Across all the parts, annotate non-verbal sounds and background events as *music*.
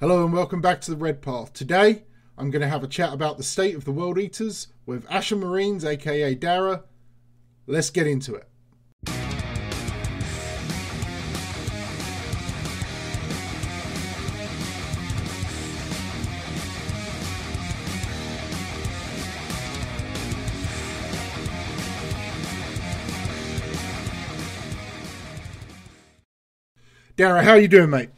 Hello and welcome back to the Red Path. Today, I'm going to have a chat about the state of the World Eaters with Ashen Marines, aka Dara. Let's get into it. Dara, how you doing, mate?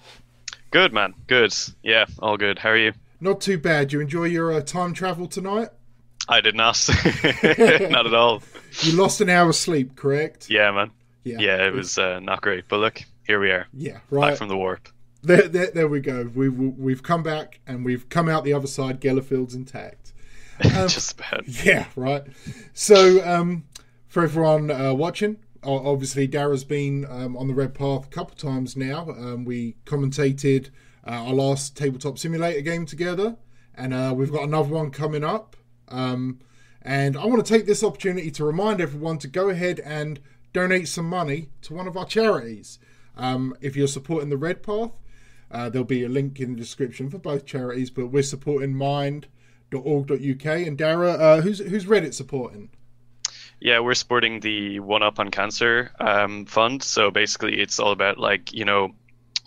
Good, man. Good. Yeah, all good. How are you? Not too bad. You enjoy your uh, time travel tonight? I did not. *laughs* *laughs* not at all. You lost an hour's sleep, correct? Yeah, man. Yeah, yeah it was uh, not great. But look, here we are. Yeah, right. Back from the warp. There, there, there we go. We've we've come back and we've come out the other side. Gellerfield's intact. *laughs* Um, Just about. Yeah, right. So, um, for everyone uh, watching, obviously Dara's been um, on the Red Path a couple times now. Um, we commentated uh, our last tabletop simulator game together, and uh, we've got another one coming up. Um, and I want to take this opportunity to remind everyone to go ahead and donate some money to one of our charities. Um, if you're supporting the Red Path, uh, there'll be a link in the description for both charities, but we're supporting mind.org.uk. And Dara, uh, who's, who's Reddit supporting? Yeah, we're supporting the One Up on Cancer um, fund. So basically, it's all about like you know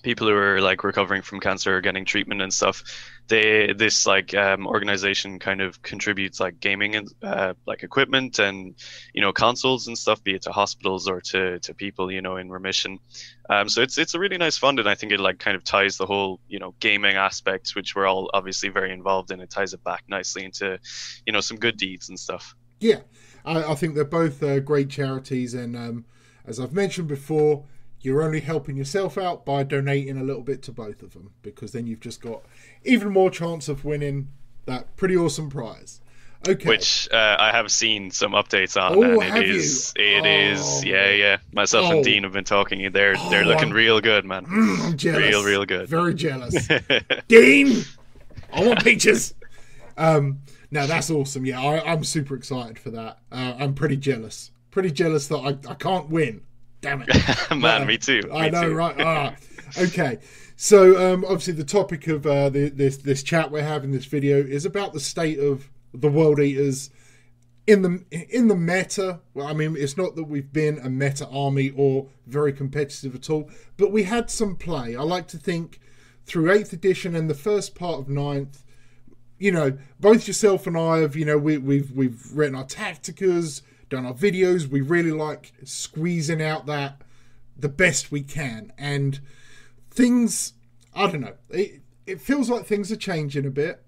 people who are like recovering from cancer or getting treatment and stuff. They this like um, organization kind of contributes like gaming and uh, like equipment and you know consoles and stuff be it to hospitals or to to people you know in remission. Um, so it's it's a really nice fund and i think it like kind of ties the whole you know gaming aspect which we're all obviously very involved in. It ties it back nicely into you know some good deeds and stuff. Yeah I, I think they're both uh, great charities, and um, as I've mentioned before, you're only helping yourself out by donating a little bit to both of them because then you've just got even more chance of winning that pretty awesome prize. Okay. Which uh, I have seen some updates on, oh, and it is, you? it oh. is, yeah, yeah. Myself oh. and Dean have been talking. They're they're oh, looking I'm, real good, man. Mm, I'm jealous. Real, real good. Very jealous. *laughs* Dean, I want peaches. *laughs* Um, no, that's awesome. Yeah, I, am super excited for that. Uh, I'm pretty jealous. Pretty jealous that I, I can't win. Damn it. *laughs* Man, uh, me too. Me I know, too. right? Ah, *laughs* okay. So, um, obviously, the topic of uh, the, this this chat we're having this video is about the state of the world eaters in the in the meta. Well, I mean, it's not that we've been a meta army or very competitive at all, but we had some play. I like to think through eighth edition and the first part of ninth you know, both yourself and I have, you know, we, we've we've written our tacticas, done our videos. We really like squeezing out that the best we can, and things. I don't know. It it feels like things are changing a bit,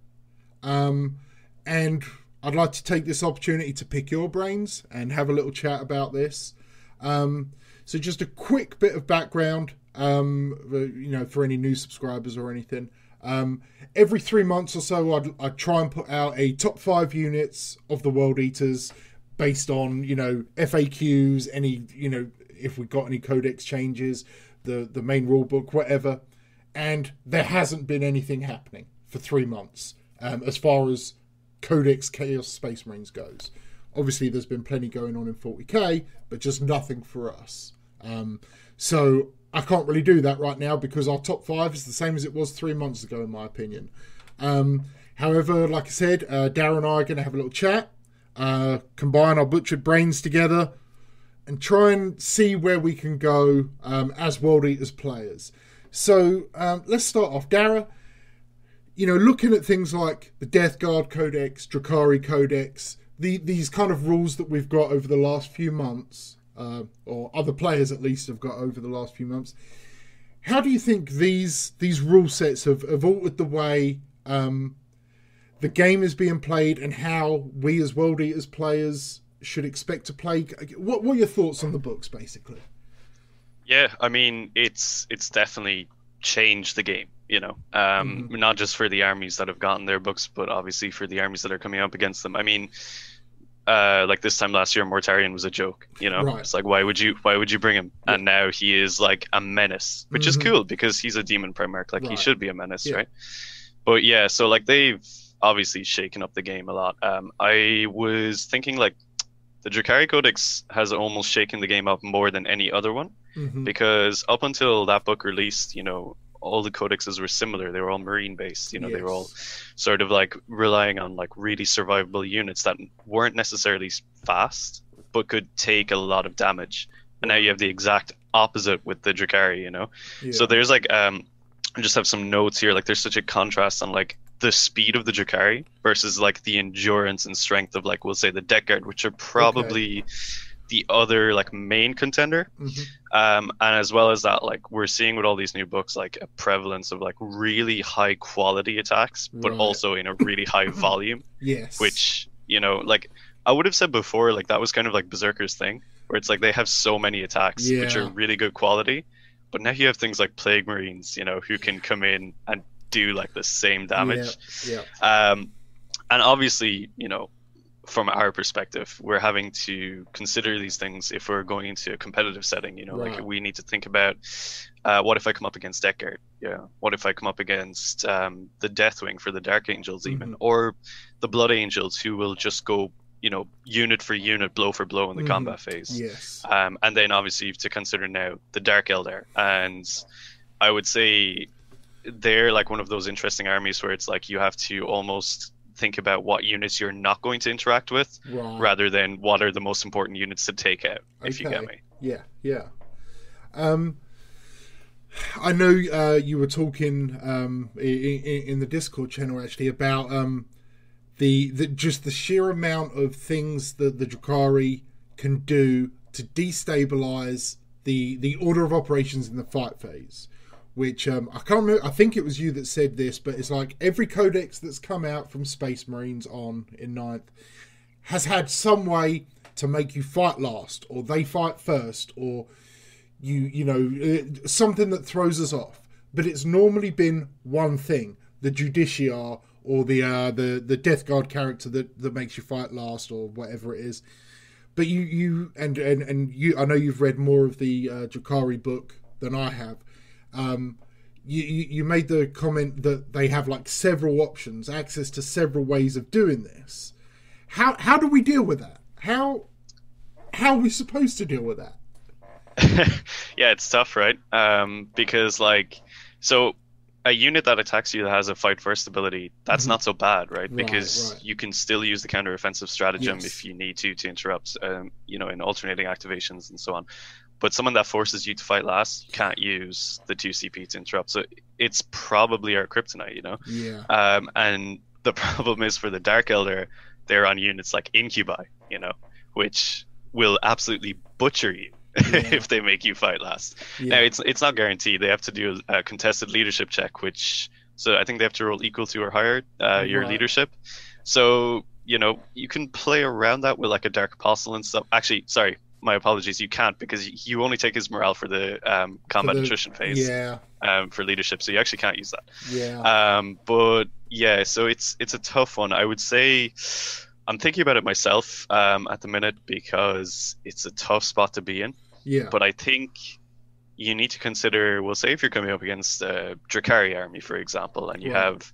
um, and I'd like to take this opportunity to pick your brains and have a little chat about this. Um, so, just a quick bit of background, um, you know, for any new subscribers or anything. Um, every three months or so, I'd, I'd try and put out a top five units of the World Eaters based on you know FAQs, any you know if we got any codex changes, the the main rule book, whatever. And there hasn't been anything happening for three months um, as far as Codex Chaos Space Marines goes. Obviously, there's been plenty going on in 40k, but just nothing for us. Um, so I can't really do that right now because our top five is the same as it was three months ago, in my opinion. Um, however, like I said, uh, Darren and I are going to have a little chat, uh, combine our butchered brains together, and try and see where we can go um, as World Eaters players. So um, let's start off. Dara, you know, looking at things like the Death Guard Codex, Drukhari Codex, the, these kind of rules that we've got over the last few months uh, or other players at least have got over the last few months. How do you think these these rule sets have, have altered the way um, the game is being played and how we as World Eaters players should expect to play? What, what are your thoughts on the books, basically? Yeah, I mean it's it's definitely changed the game. You know, um, mm-hmm. not just for the armies that have gotten their books, but obviously for the armies that are coming up against them. I mean, uh, like this time last year, Mortarion was a joke. You know, right. it's like why would you why would you bring him? Yeah. And now he is like a menace, which mm-hmm. is cool because he's a demon primarch. Like right. he should be a menace, yeah. right? But yeah, so like they've obviously shaken up the game a lot. Um, I was thinking like the Drukhari Codex has almost shaken the game up more than any other one, mm-hmm. because up until that book released, you know, all the codexes were similar. They were all marine based. You know, they were all sort of like relying on like really survivable units that weren't necessarily fast, but could take a lot of damage. And now you have the exact opposite with the Drukhari. You know, Yeah. so there's like um, I just have some notes here. Like there's such a contrast on like the speed of the Drukhari versus like the endurance and strength of like we'll say the Death Guard, which are probably the other like main contender. Mhm. Um, and as well as that, like we're seeing with all these new books, like a prevalence of like really high quality attacks, but Right. also in a really high *laughs* volume. yes. Which you know, like I would have said before, like that was kind of like Berserker's thing, where it's like they have so many attacks which are really good quality, but now you have things like Plague Marines, you know, who can come in and do like the same damage. yeah, Yeah. Um, and obviously, you know, from our perspective, we're having to consider these things if we're going into a competitive setting. You know, Right. like we need to think about uh, what if I come up against Death Guard? Yeah. What if I come up against um, the Deathwing for the Dark Angels, even, Mhm. or the Blood Angels, who will just go, you know, unit for unit, blow for blow in the Mhm. combat phase. Yes. Um, and then obviously you have to consider now the Dark Eldar and I would say they're like one of those interesting armies where it's like you have to almost think about what units you're not going to interact with, Right. rather than what are the most important units to take out. If you get me. Yeah, yeah. Um, I know uh, you were talking um, in, in the Discord channel actually about um, the, the just the sheer amount of things that the Drukhari can do to destabilize the the order of operations in the fight phase. Which um, I can't remember. I think it was you that said this, but it's like every codex that's come out from Space Marines on in ninth has had some way to make you fight last, or they fight first, or you you know uh, something that throws us off. But it's normally been one thing: the Judiciar or the uh, the the Death Guard character that that makes you fight last, or whatever it is. But you you and and and you, I know you've read more of the uh, book than I have. Um, you, you made the comment that they have like several options, access to several ways of doing this. How how do we deal with that? How how are we supposed to deal with that? *laughs* yeah, it's tough, right? Um, because like, so a unit that attacks you that has a fight first ability, that's Mhm. not so bad, right? Right, Because right. you can still use the counter offensive stratagem Yes. if you need to to interrupt, um, you know, in alternating activations and so on. But someone that forces you to fight last can't use the two CP to interrupt. So it's probably our kryptonite, you know. Yeah, Um, and the *laughs* problem is for the Dark Eldar, they're on units like Incubi, you know, which will absolutely butcher you *laughs* Yeah. if they make you fight last. Now it's it's not guaranteed. They have to do a, a contested leadership check, which so I think they have to roll equal to or higher uh, your Right. leadership. So you know you can play around that with like a Dark Apostle and stuff. Actually, sorry, my apologies. You can't because you only take his morale for the um, combat the- attrition phase yeah, um, for leadership. So you actually can't use that. yeah. Um, but yeah, so it's it's a tough one. I would say I'm thinking about it myself um, at the minute because it's a tough spot to be in. yeah, But I think you need to consider. Well, say if you're coming up against a Drukhari army, for example, and you Right. have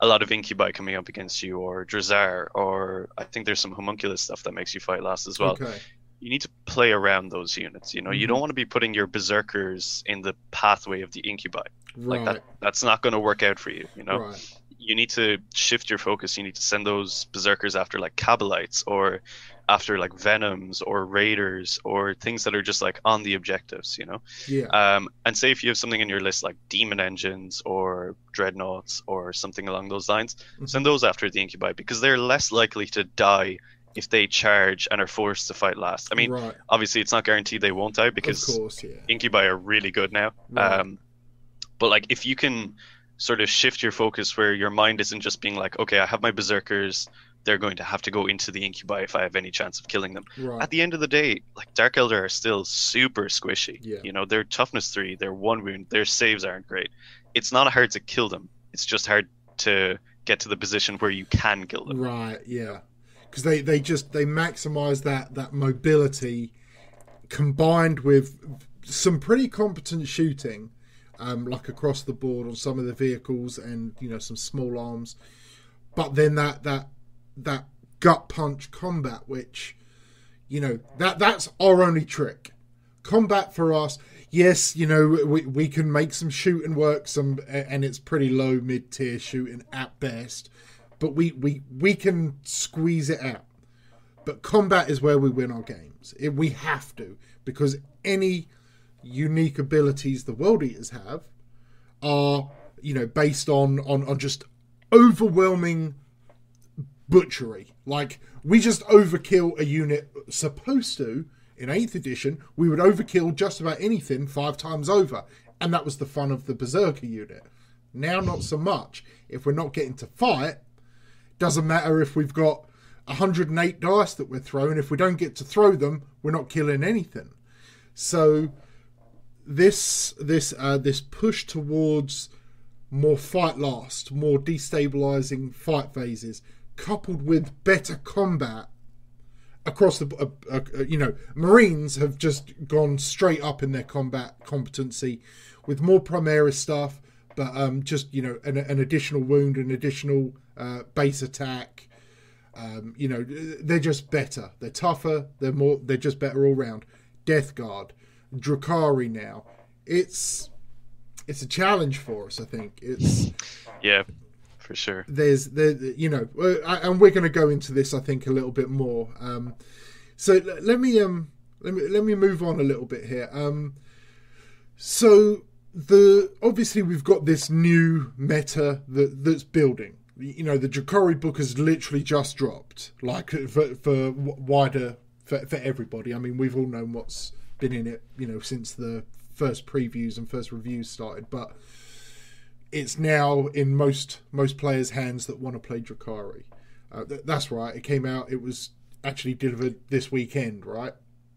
a lot of Incubi coming up against you, or Drazhar, or I think there's some homunculus stuff that makes you fight last as well okay, you need to play around those units. You know, you Mhm. don't want to be putting your berserkers in the pathway of the incubi. Right. Like that, that's not going to work out for you. You know, right, you need to shift your focus. You need to send those berserkers after like Kabalites or after like venoms or raiders or things that are just like on the objectives. You know, yeah, um, and say if you have something in your list like demon engines or dreadnoughts or something along those lines, Mhm. send those after the incubi because they're less likely to die if they charge and are forced to fight last. I mean, right, obviously it's not guaranteed they won't die because course, yeah, incubi are really good now. Right. Um, but like if you can sort of shift your focus where your mind isn't just being like, okay, I have my berserkers. They're going to have to go into the incubi if I have any chance of killing them. right, At the end of the day, like Dark Eldar are still super squishy. Yeah. You know, their toughness three, their one wound, their saves aren't great. It's not hard to kill them. It's just hard to get to the position where you can kill them. right, yeah. Because they they just they maximize that that mobility combined with some pretty competent shooting, um, like across the board on some of the vehicles and you know some small arms, but then that that that gut punch combat, which you know that that's our only trick. combat for us. Yes, you know we we can make some shooting work, some and it's pretty low mid tier shooting at best, but we we we can squeeze it out. But combat is where we win our games. It, we have to because any unique abilities the world eaters have are you know based on on on just overwhelming butchery. Like we just overkill a unit supposed to in 8th edition, we would overkill just about anything five times over. And that was the fun of the Berserker unit. Now, not so much. If we're not getting to fight, doesn't matter if we've got 108 dice that we're throwing. If we don't get to throw them, we're not killing anything. So this this uh, this push towards more fight last, more destabilizing fight phases, coupled with better combat across the uh, uh, uh, you know marines have just gone straight up in their combat competency with more primaris stuff but um, just you know an, an additional wound an additional uh, base attack um, you know they're just better they're tougher they're more they're just better all round death guard Drukhari now it's it's a challenge for us i think it's yeah for sure. There's the you know, uh, and we're going to go into this I think a little bit more. Um, so let me um let me let me move on a little bit here. Um, so the obviously we've got this new meta that that's building. You know, the Drukhari book has literally just dropped, like for, for wider for, for everybody. I mean, we've all known what's been in it, you know, since the first previews and first reviews started, but it's now in most most players' hands that want to play Drukhari. Uh, th- that's right. It came out. It was actually delivered this weekend, right?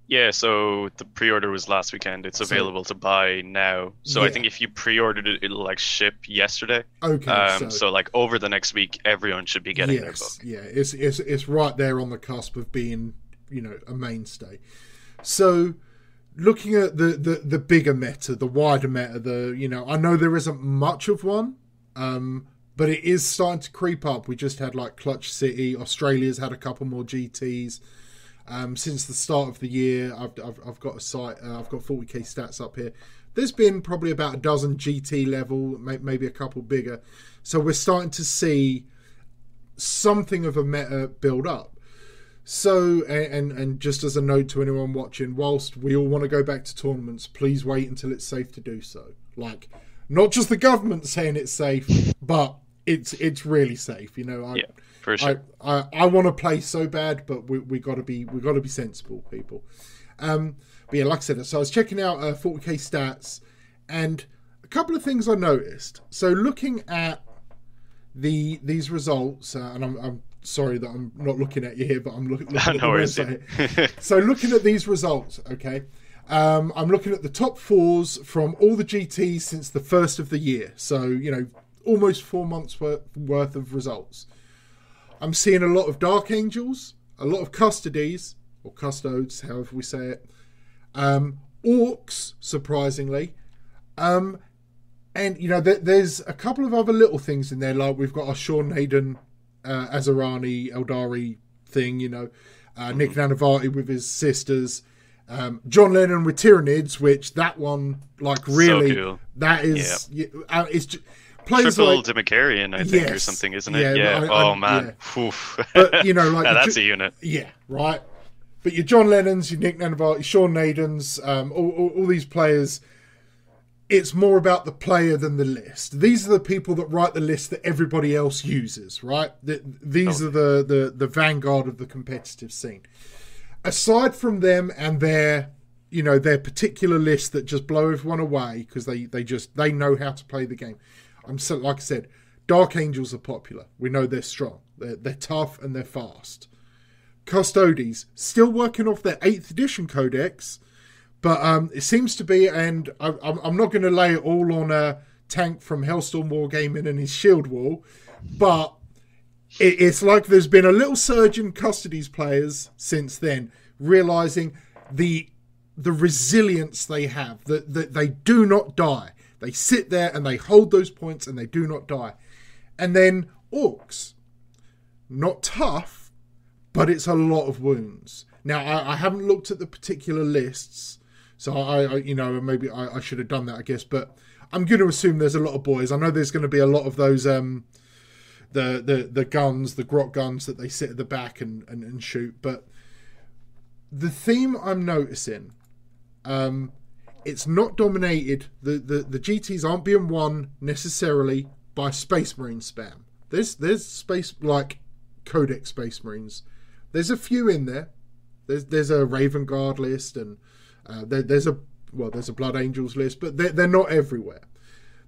Yeah. So the pre-order was last weekend. It's available so, to buy now. So yeah. I think if you pre-ordered it, it'll like ship yesterday. Okay. Um, so, so, like over the next week, everyone should be getting yes, their book. Yeah. It's it's it's right there on the cusp of being you know a mainstay. So looking at the, the the bigger meta, the wider meta, the you know, I know there isn't much of one, um, but it is starting to creep up. We just had like Clutch City, Australia's had a couple more GTS. Um, since the start of the year, I've, I've, I've got a site, uh, I've got 40k stats up here. There's been probably about a dozen GT level, maybe a couple bigger. So we're starting to see something of a meta build up. So, and, and just as a note to anyone watching, whilst we all want to go back to tournaments, please wait until it's safe to do so. Like, not just the government saying it's safe, but it's it's really safe. You know, I, yeah, for sure. I, I, I want to play so bad, but we we got to be we got to be sensible, people. Um, but yeah, like I said, so I was checking out uh, 40k stats, and a couple of things I noticed. So looking at the these results, uh, and I'm, I'm sorry that I'm not looking at you here, but I'm looking, looking *laughs* at the website. so looking at these results, okay. Um, I'm looking at the top fours from all the GTs since the first of the year. So, you know, almost four months worth, worth of results. I'm seeing a lot of Dark Angels, a lot of Custodies, or Custodes, however we say it. Um, orcs, surprisingly. Um, and, you know, there, there's a couple of other little things in there, like we've got our Sean Hayden uh, Asuryani Eldari thing, you know, uh, Nick mm-hmm. Nanavati with his sisters, um, John Lennon with Tyranids, which that one, like, really, so cool. that is, yeah. uh, it's just, Triple like, I think, yes, or something, isn't it? Yeah. yeah. I, oh man, yeah. but you know, *laughs* like that's a unit. Yeah, right. But your John Lennons, your Nick Nanavati, Sean Nadens, um, all, all, all these players it's more about the player than the list. These are the people that write the list that everybody else uses, right? The, these okay. are the, the the vanguard of the competitive scene. Aside from them and their you know their particular list that just blow everyone away because they they just they know how to play the game. I'm so like I said, Dark Angels are popular. We know they're strong. They're they're tough and they're fast. Custodes still working off their eighth edition codex but um, it seems to be, and I, am not going to lay it all on a tank from Hellstorm Wargaming and his shield wall, but it, it's like there's been a little surge in Custodes players since then, realizing the the resilience they have, that, that they do not die. They sit there and they hold those points and they do not die. And then orcs, not tough, but it's a lot of wounds. Now I, I haven't looked at the particular lists So I, I you know, maybe I, I, should have done that, I guess. But I'm going to assume there's a lot of boys. I know there's going to be a lot of those, um, the the the guns, the grot guns that they sit at the back and and, and shoot. But the theme I'm noticing, um, it's not dominated. The, the the GTS aren't being won necessarily by Space Marine spam. There's there's space like Codex Space Marines. There's a few in there. There's there's a Raven Guard list and uh, there, there's a well there's a Blood Angels list, but they're, they're not everywhere.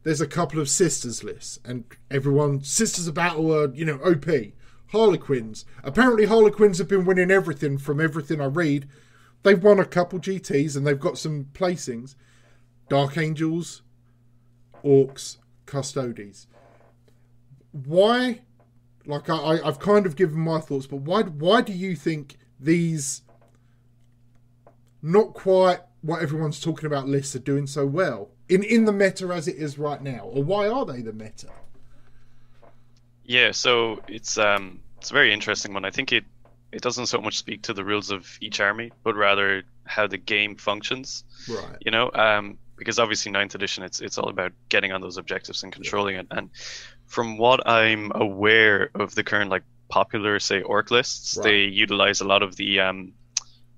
There's a couple of Sisters lists, and everyone Sisters of Battle are you know OP. Harlequins. Apparently Harlequins have been winning everything from everything I read. They've won a couple GTs and they've got some placings. Dark Angels, Orcs, Custodes. Why like I, I've kind of given my thoughts, but why why do you think these not quite what everyone's talking about lists are doing so well in in the meta as it is right now, or why are they the meta? Yeah, so it's um it's a very interesting one. I think it it doesn't so much speak to the rules of each army, but rather how the game functions. Right. You know, um, because obviously ninth edition, it's it's all about getting on those objectives and controlling yeah. it. And from what I'm aware of the current like popular say orc lists, right. they utilize a lot of the um,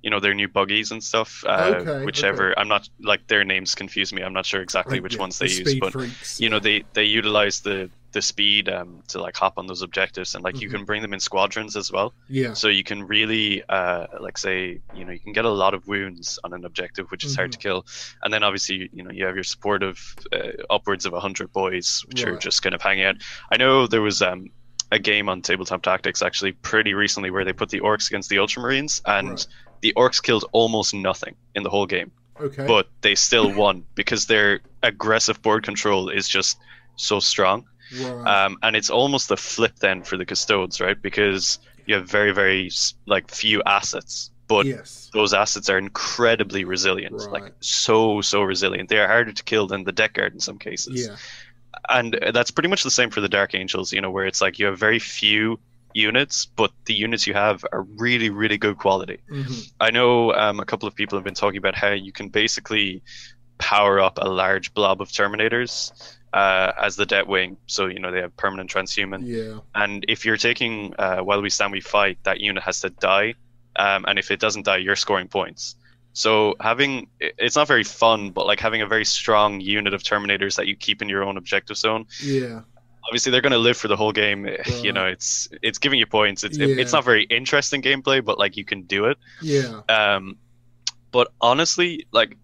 you know their new buggies and stuff. Uh, okay, whichever okay. I'm not like their names confuse me. I'm not sure exactly which yeah, ones they the use, but freaks, you know they they utilize the the speed um, to like hop on those objectives and like mm-hmm. you can bring them in squadrons as well yeah so you can really uh, like say you know you can get a lot of wounds on an objective which is mm-hmm. hard to kill and then obviously you know you have your support of uh, upwards of 100 boys which right. are just kind of hanging out i know there was um, a game on tabletop tactics actually pretty recently where they put the orcs against the ultramarines and right. the orcs killed almost nothing in the whole game okay but they still won because their aggressive board control is just so strong Right. Um, and it's almost a flip then for the custodes, right? Because you have very, very like few assets, but yes. those assets are incredibly resilient, right. like so, so resilient. They are harder to kill than the Death Guard in some cases. Yeah. And that's pretty much the same for the Dark Angels, you know, where it's like you have very few units, but the units you have are really, really good quality. Mm-hmm. I know um, a couple of people have been talking about how you can basically power up a large blob of Terminators uh, as the Deathwing. So you know they have permanent transhuman. Yeah. And if you're taking uh, while we stand we fight, that unit has to die, um, and if it doesn't die, you're scoring points. So having it's not very fun, but like having a very strong unit of Terminators that you keep in your own objective zone. Yeah. Obviously, they're going to live for the whole game. *laughs* You know, it's it's giving you points. It's yeah. it, it's not very interesting gameplay, but like you can do it. Yeah. Um, but honestly, like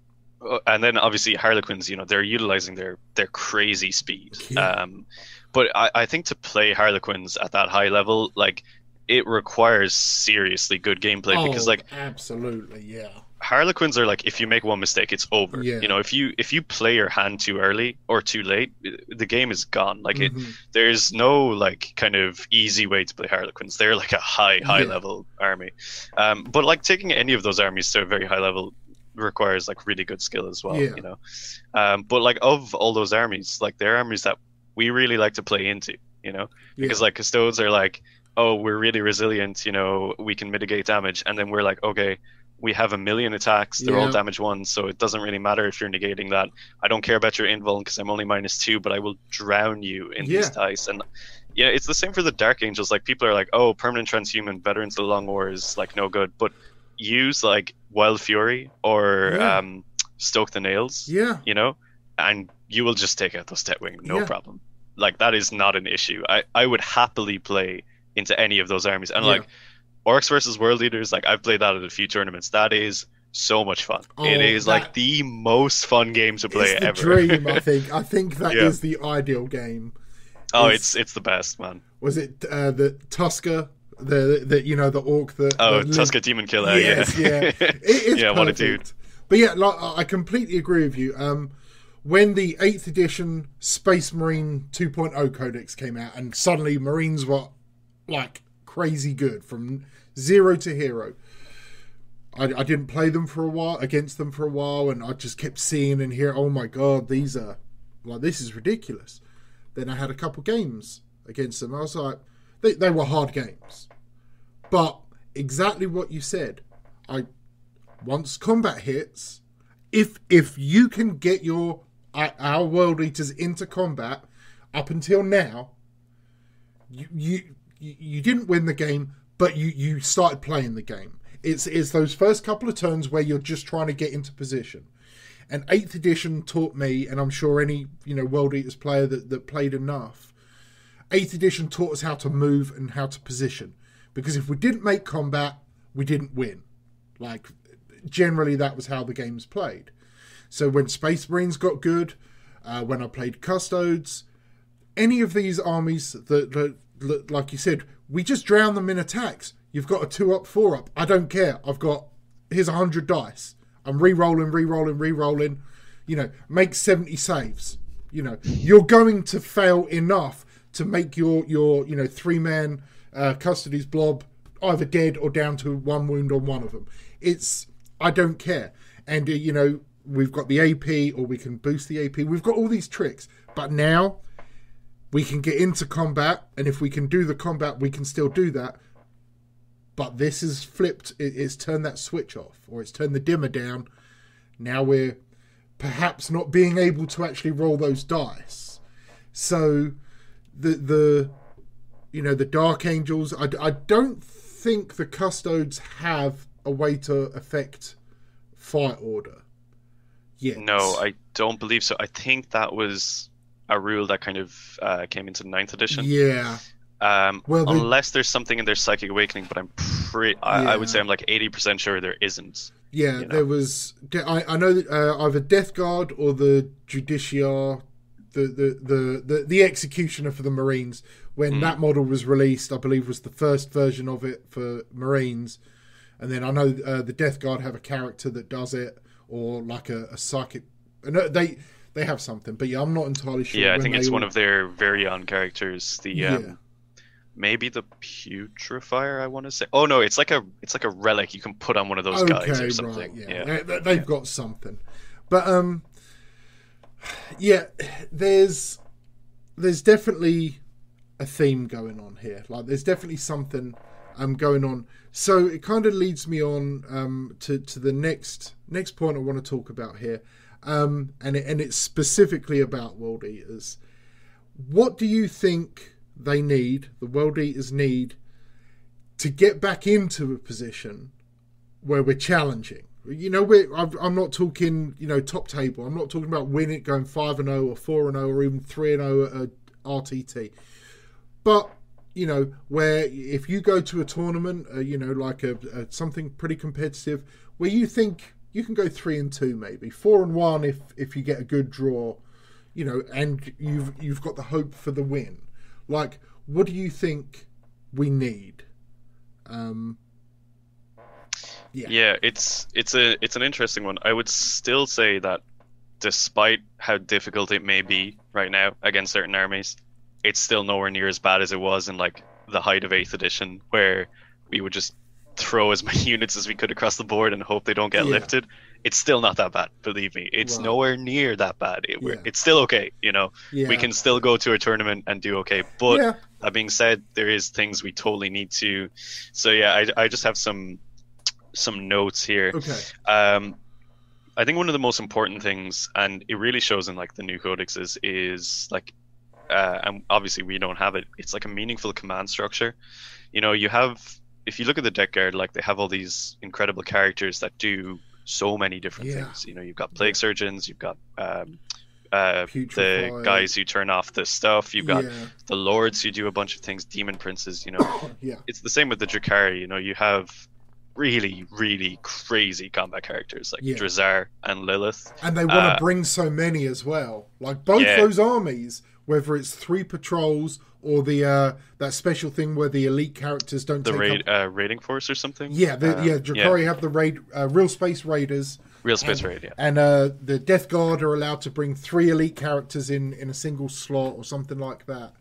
and then obviously Harlequins, you know, they're utilizing their their crazy speed. Yeah. Um, but I, I think to play Harlequins at that high level, like it requires seriously good gameplay oh, because like absolutely yeah harlequins are like if you make one mistake it's over yeah. you know if you if you play your hand too early or too late the game is gone like mm-hmm. it there's no like kind of easy way to play harlequins they're like a high high yeah. level army um but like taking any of those armies to a very high level requires like really good skill as well. Yeah. You know, um, but like of all those armies, like they're armies that we really like to play into. You know, because yeah. like custodes are like, oh, we're really resilient. You know, we can mitigate damage, and then we're like, okay. We have a million attacks. They're yeah. all damage ones, so it doesn't really matter if you're negating that. I don't care about your invuln because I'm only minus two, but I will drown you in these dice. And yeah, it's the same for the Dark Angels. Like people are like, oh, permanent transhuman, veterans of the Long War is like no good. But use like Wild Fury or yeah. um, Stoke the Nails. Yeah. You know, and you will just take out those Deathwing, no yeah. problem. Like that is not an issue. I I would happily play into any of those armies, and yeah. like Orcs versus World Eaters, like I've played that at a few tournaments. That is so much fun. Oh, it is like the most fun game to play it's the ever. Dream, I *laughs* think. I think that is the ideal game. Oh, it's it's the best, man. Was it uh, the Tuska the the you know the orc that oh the Tuska Demon Killer yes, yeah. Yeah *laughs* it, yeah what a dude. But yeah like, I completely agree with you. Um when the 8th edition Space Marine 2.0 codex came out and suddenly Marines were like crazy good from zero to hero. I, I didn't play them for a while against them for a while and I just kept seeing and hearing oh my god these are like this is ridiculous. Then I had a couple games against them. I was like they, they were hard games. But exactly what you said. I once combat hits, if if you can get your our world eaters into combat up until now, you you you didn't win the game, but you you started playing the game. It's it's those first couple of turns where you're just trying to get into position. And eighth edition taught me, and I'm sure any you know World Eaters player that, that played enough, eighth edition taught us how to move and how to position. Because if we didn't make combat, we didn't win. Like generally, that was how the game's played. So when Space Marines got good, uh, when I played Custodes, any of these armies that, that, that, like you said, we just drown them in attacks. You've got a two up, four up. I don't care. I've got here's a hundred dice. I'm re-rolling, re-rolling, re-rolling. You know, make seventy saves. You know, you're going to fail enough to make your your you know three man uh, Custodes blob either dead or down to one wound on one of them. It's I don't care. And uh, you know, we've got the AP or we can boost the AP. We've got all these tricks. But now we can get into combat and if we can do the combat we can still do that. But this is flipped it's turned that switch off or it's turned the dimmer down. Now we're perhaps not being able to actually roll those dice. So the the you know the dark angels I, I don't think the custodes have a way to affect fight order yet. No, I don't believe so. I think that was a rule that kind of uh, came into ninth edition. Yeah. Um, well, the... unless there's something in their psychic awakening, but I'm pretty. I, yeah. I, would say I'm like eighty percent sure there isn't. Yeah, you know? there was. I, I know uh, either Death Guard or the Justiciar, the the, the the the executioner for the Marines. When mm. that model was released, I believe was the first version of it for Marines, and then I know uh, the Death Guard have a character that does it or like a, a psychic. No, they they have something, but yeah, I'm not entirely sure. Yeah, I think it's all... one of their very own characters. The um, yeah. maybe the putrefier. I want to say. Oh no, it's like a it's like a relic you can put on one of those okay, guys or something. Right, yeah, yeah. They, they've got something, but um, yeah, there's there's definitely a theme going on here. Like, there's definitely something um going on. So it kind of leads me on um, to to the next next point I want to talk about here, um, and it, and it's specifically about world eaters. What do you think they need? The world eaters need to get back into a position where we're challenging. You know, I'm not talking, you know, top table. I'm not talking about winning, going five and zero oh or four and zero oh or even three and zero oh at RTT. But you know, where if you go to a tournament, uh, you know, like a, a, something pretty competitive, where you think you can go three and two, maybe four and one if if you get a good draw, you know, and you've you've got the hope for the win. Like, what do you think we need? Um, yeah, yeah, it's it's a it's an interesting one. I would still say that, despite how difficult it may be right now against certain armies, it's still nowhere near as bad as it was in like the height of eighth edition, where we would just throw as *laughs* many units as we could across the board and hope they don't get yeah. lifted. It's still not that bad, believe me. It's wow. nowhere near that bad. It, yeah. It's still okay, you know. Yeah. We can still go to a tournament and do okay. But that being said, there is things we totally need to. So yeah, I, I just have some some notes here. Okay. Um, I think one of the most important things, and it really shows in like the new codexes, is like uh, and obviously we don't have it. It's like a meaningful command structure. You know, you have if you look at the Death Guard, like they have all these incredible characters that do so many different yeah. things. You know, you've got plague surgeons, you've got um, uh, the guys who turn off the stuff. You've got yeah. the lords who do a bunch of things. Demon princes. You know, *coughs* yeah. It's the same with the Drukhari. You know, you have really, really crazy combat characters like yeah. And Lelith. And they want to uh, bring so many as well. Like both yeah. those armies whether it's three patrols or the uh, that special thing where the elite characters don't the take raid up... uh, raiding force or something. Yeah, the, uh, yeah, Drukhari yeah. have the raid uh, real space raiders. Real space and, raid, yeah. And uh, the Death Guard are allowed to bring three elite characters in in a single slot or something like that.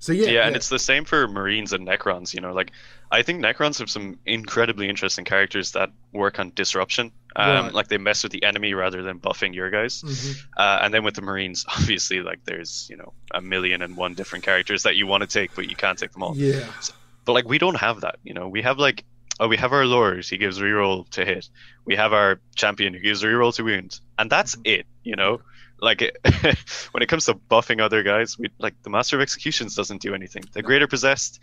So yeah, yeah, yeah, and it's the same for Marines and Necrons. You know, like I think Necrons have some incredibly interesting characters that work on disruption. Um, right. Like they mess with the enemy rather than buffing your guys. Mm-hmm. Uh, and then with the Marines, *laughs* obviously, like there's you know a million and one different characters that you want to take, but you can't take them all. Yeah. So, but like we don't have that. You know, we have like oh, we have our lord, he gives reroll to hit. We have our champion who gives reroll to wound, and that's it. You know, like it, *laughs* when it comes to buffing other guys, we like the Master of Executions doesn't do anything. The Greater Possessed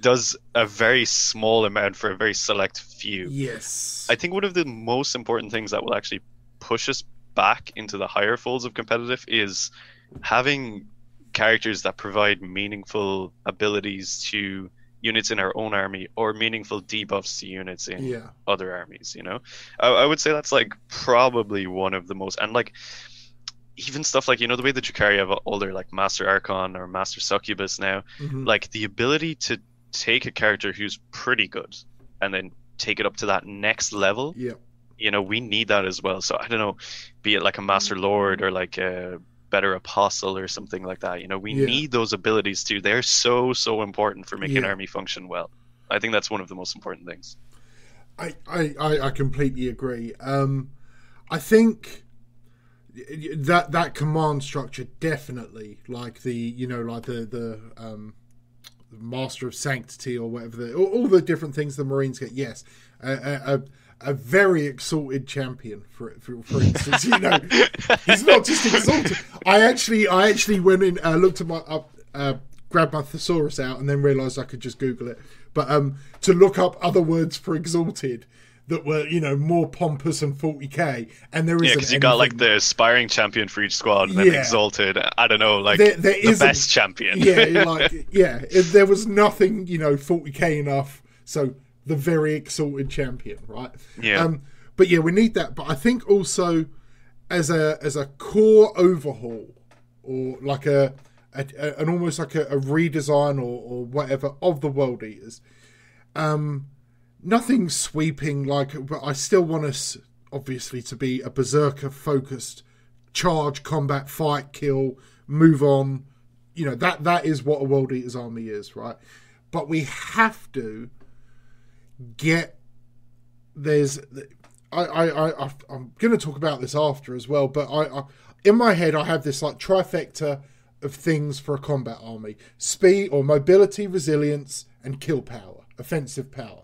does a very small amount for a very select few. Yes. I think one of the most important things that will actually push us back into the higher folds of competitive is having characters that provide meaningful abilities to units in our own army or meaningful debuffs to units in yeah. other armies you know I, I would say that's like probably one of the most and like even stuff like you know the way the Drukhari have all their like Master Archon or Master Succubus now, Mhm. like the ability to take a character who's pretty good and then take it up to that next level. Yeah. You know, we need that as well. So I don't know, be it like a Master Lord or like a better Apostle or something like that. You know, we Yeah. need those abilities too. They're so so important for making Yeah. army function well. I think that's one of the most important things. I, I, I I completely agree. Um, I think that that command structure definitely, like the you know, like the the um, Master of Sanctity or whatever, the, all, all the different things the Marines get. Yes, a, a, a, a very exalted champion, for for, for instance. you know, *laughs* he's not just exalted. I actually I actually went in, uh, looked at my up. Uh, grabbed my thesaurus out and then realized I could just Google it. But um, to look up other words for exalted that were, you know, more pompous than 40k, and there is Yeah, because you got like the aspiring champion for each squad, and then Yeah. exalted. I don't know, like There- there the best champion. yeah, *laughs* like yeah. If there was nothing, you know, 40k enough. So the very exalted champion, right? Yeah. Um, but yeah, we need that. But I think also as a as a core overhaul or like a, a, a an almost like a, a redesign or, or whatever of the world eaters. Um, nothing sweeping like, but I still want us obviously to be a berserker focused charge, combat, fight, kill, move on. You know that that is what a world eaters army is, right? But we have to get there's I I, I I'm going to talk about this after as well, but I, I in my head I have this like trifecta of things for a combat army: speed or mobility, resilience, and kill power, offensive power,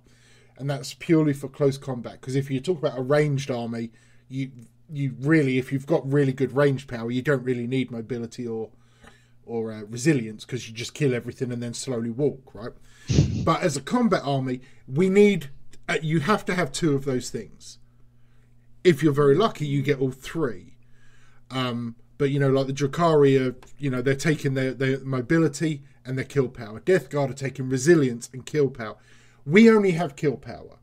and that's purely for close combat. Because if you talk about a ranged army, you you really if you've got really good range power, you don't really need mobility or or uh, resilience because you just kill everything and then slowly walk, right? *laughs* But as a combat army, we need uh, you have to have two of those things. If you're very lucky, you get all three. Um, but you know, like the Drukhari are, you know, they're taking their, their mobility and their kill power. Death Guard are taking resilience and kill power. We only have kill power.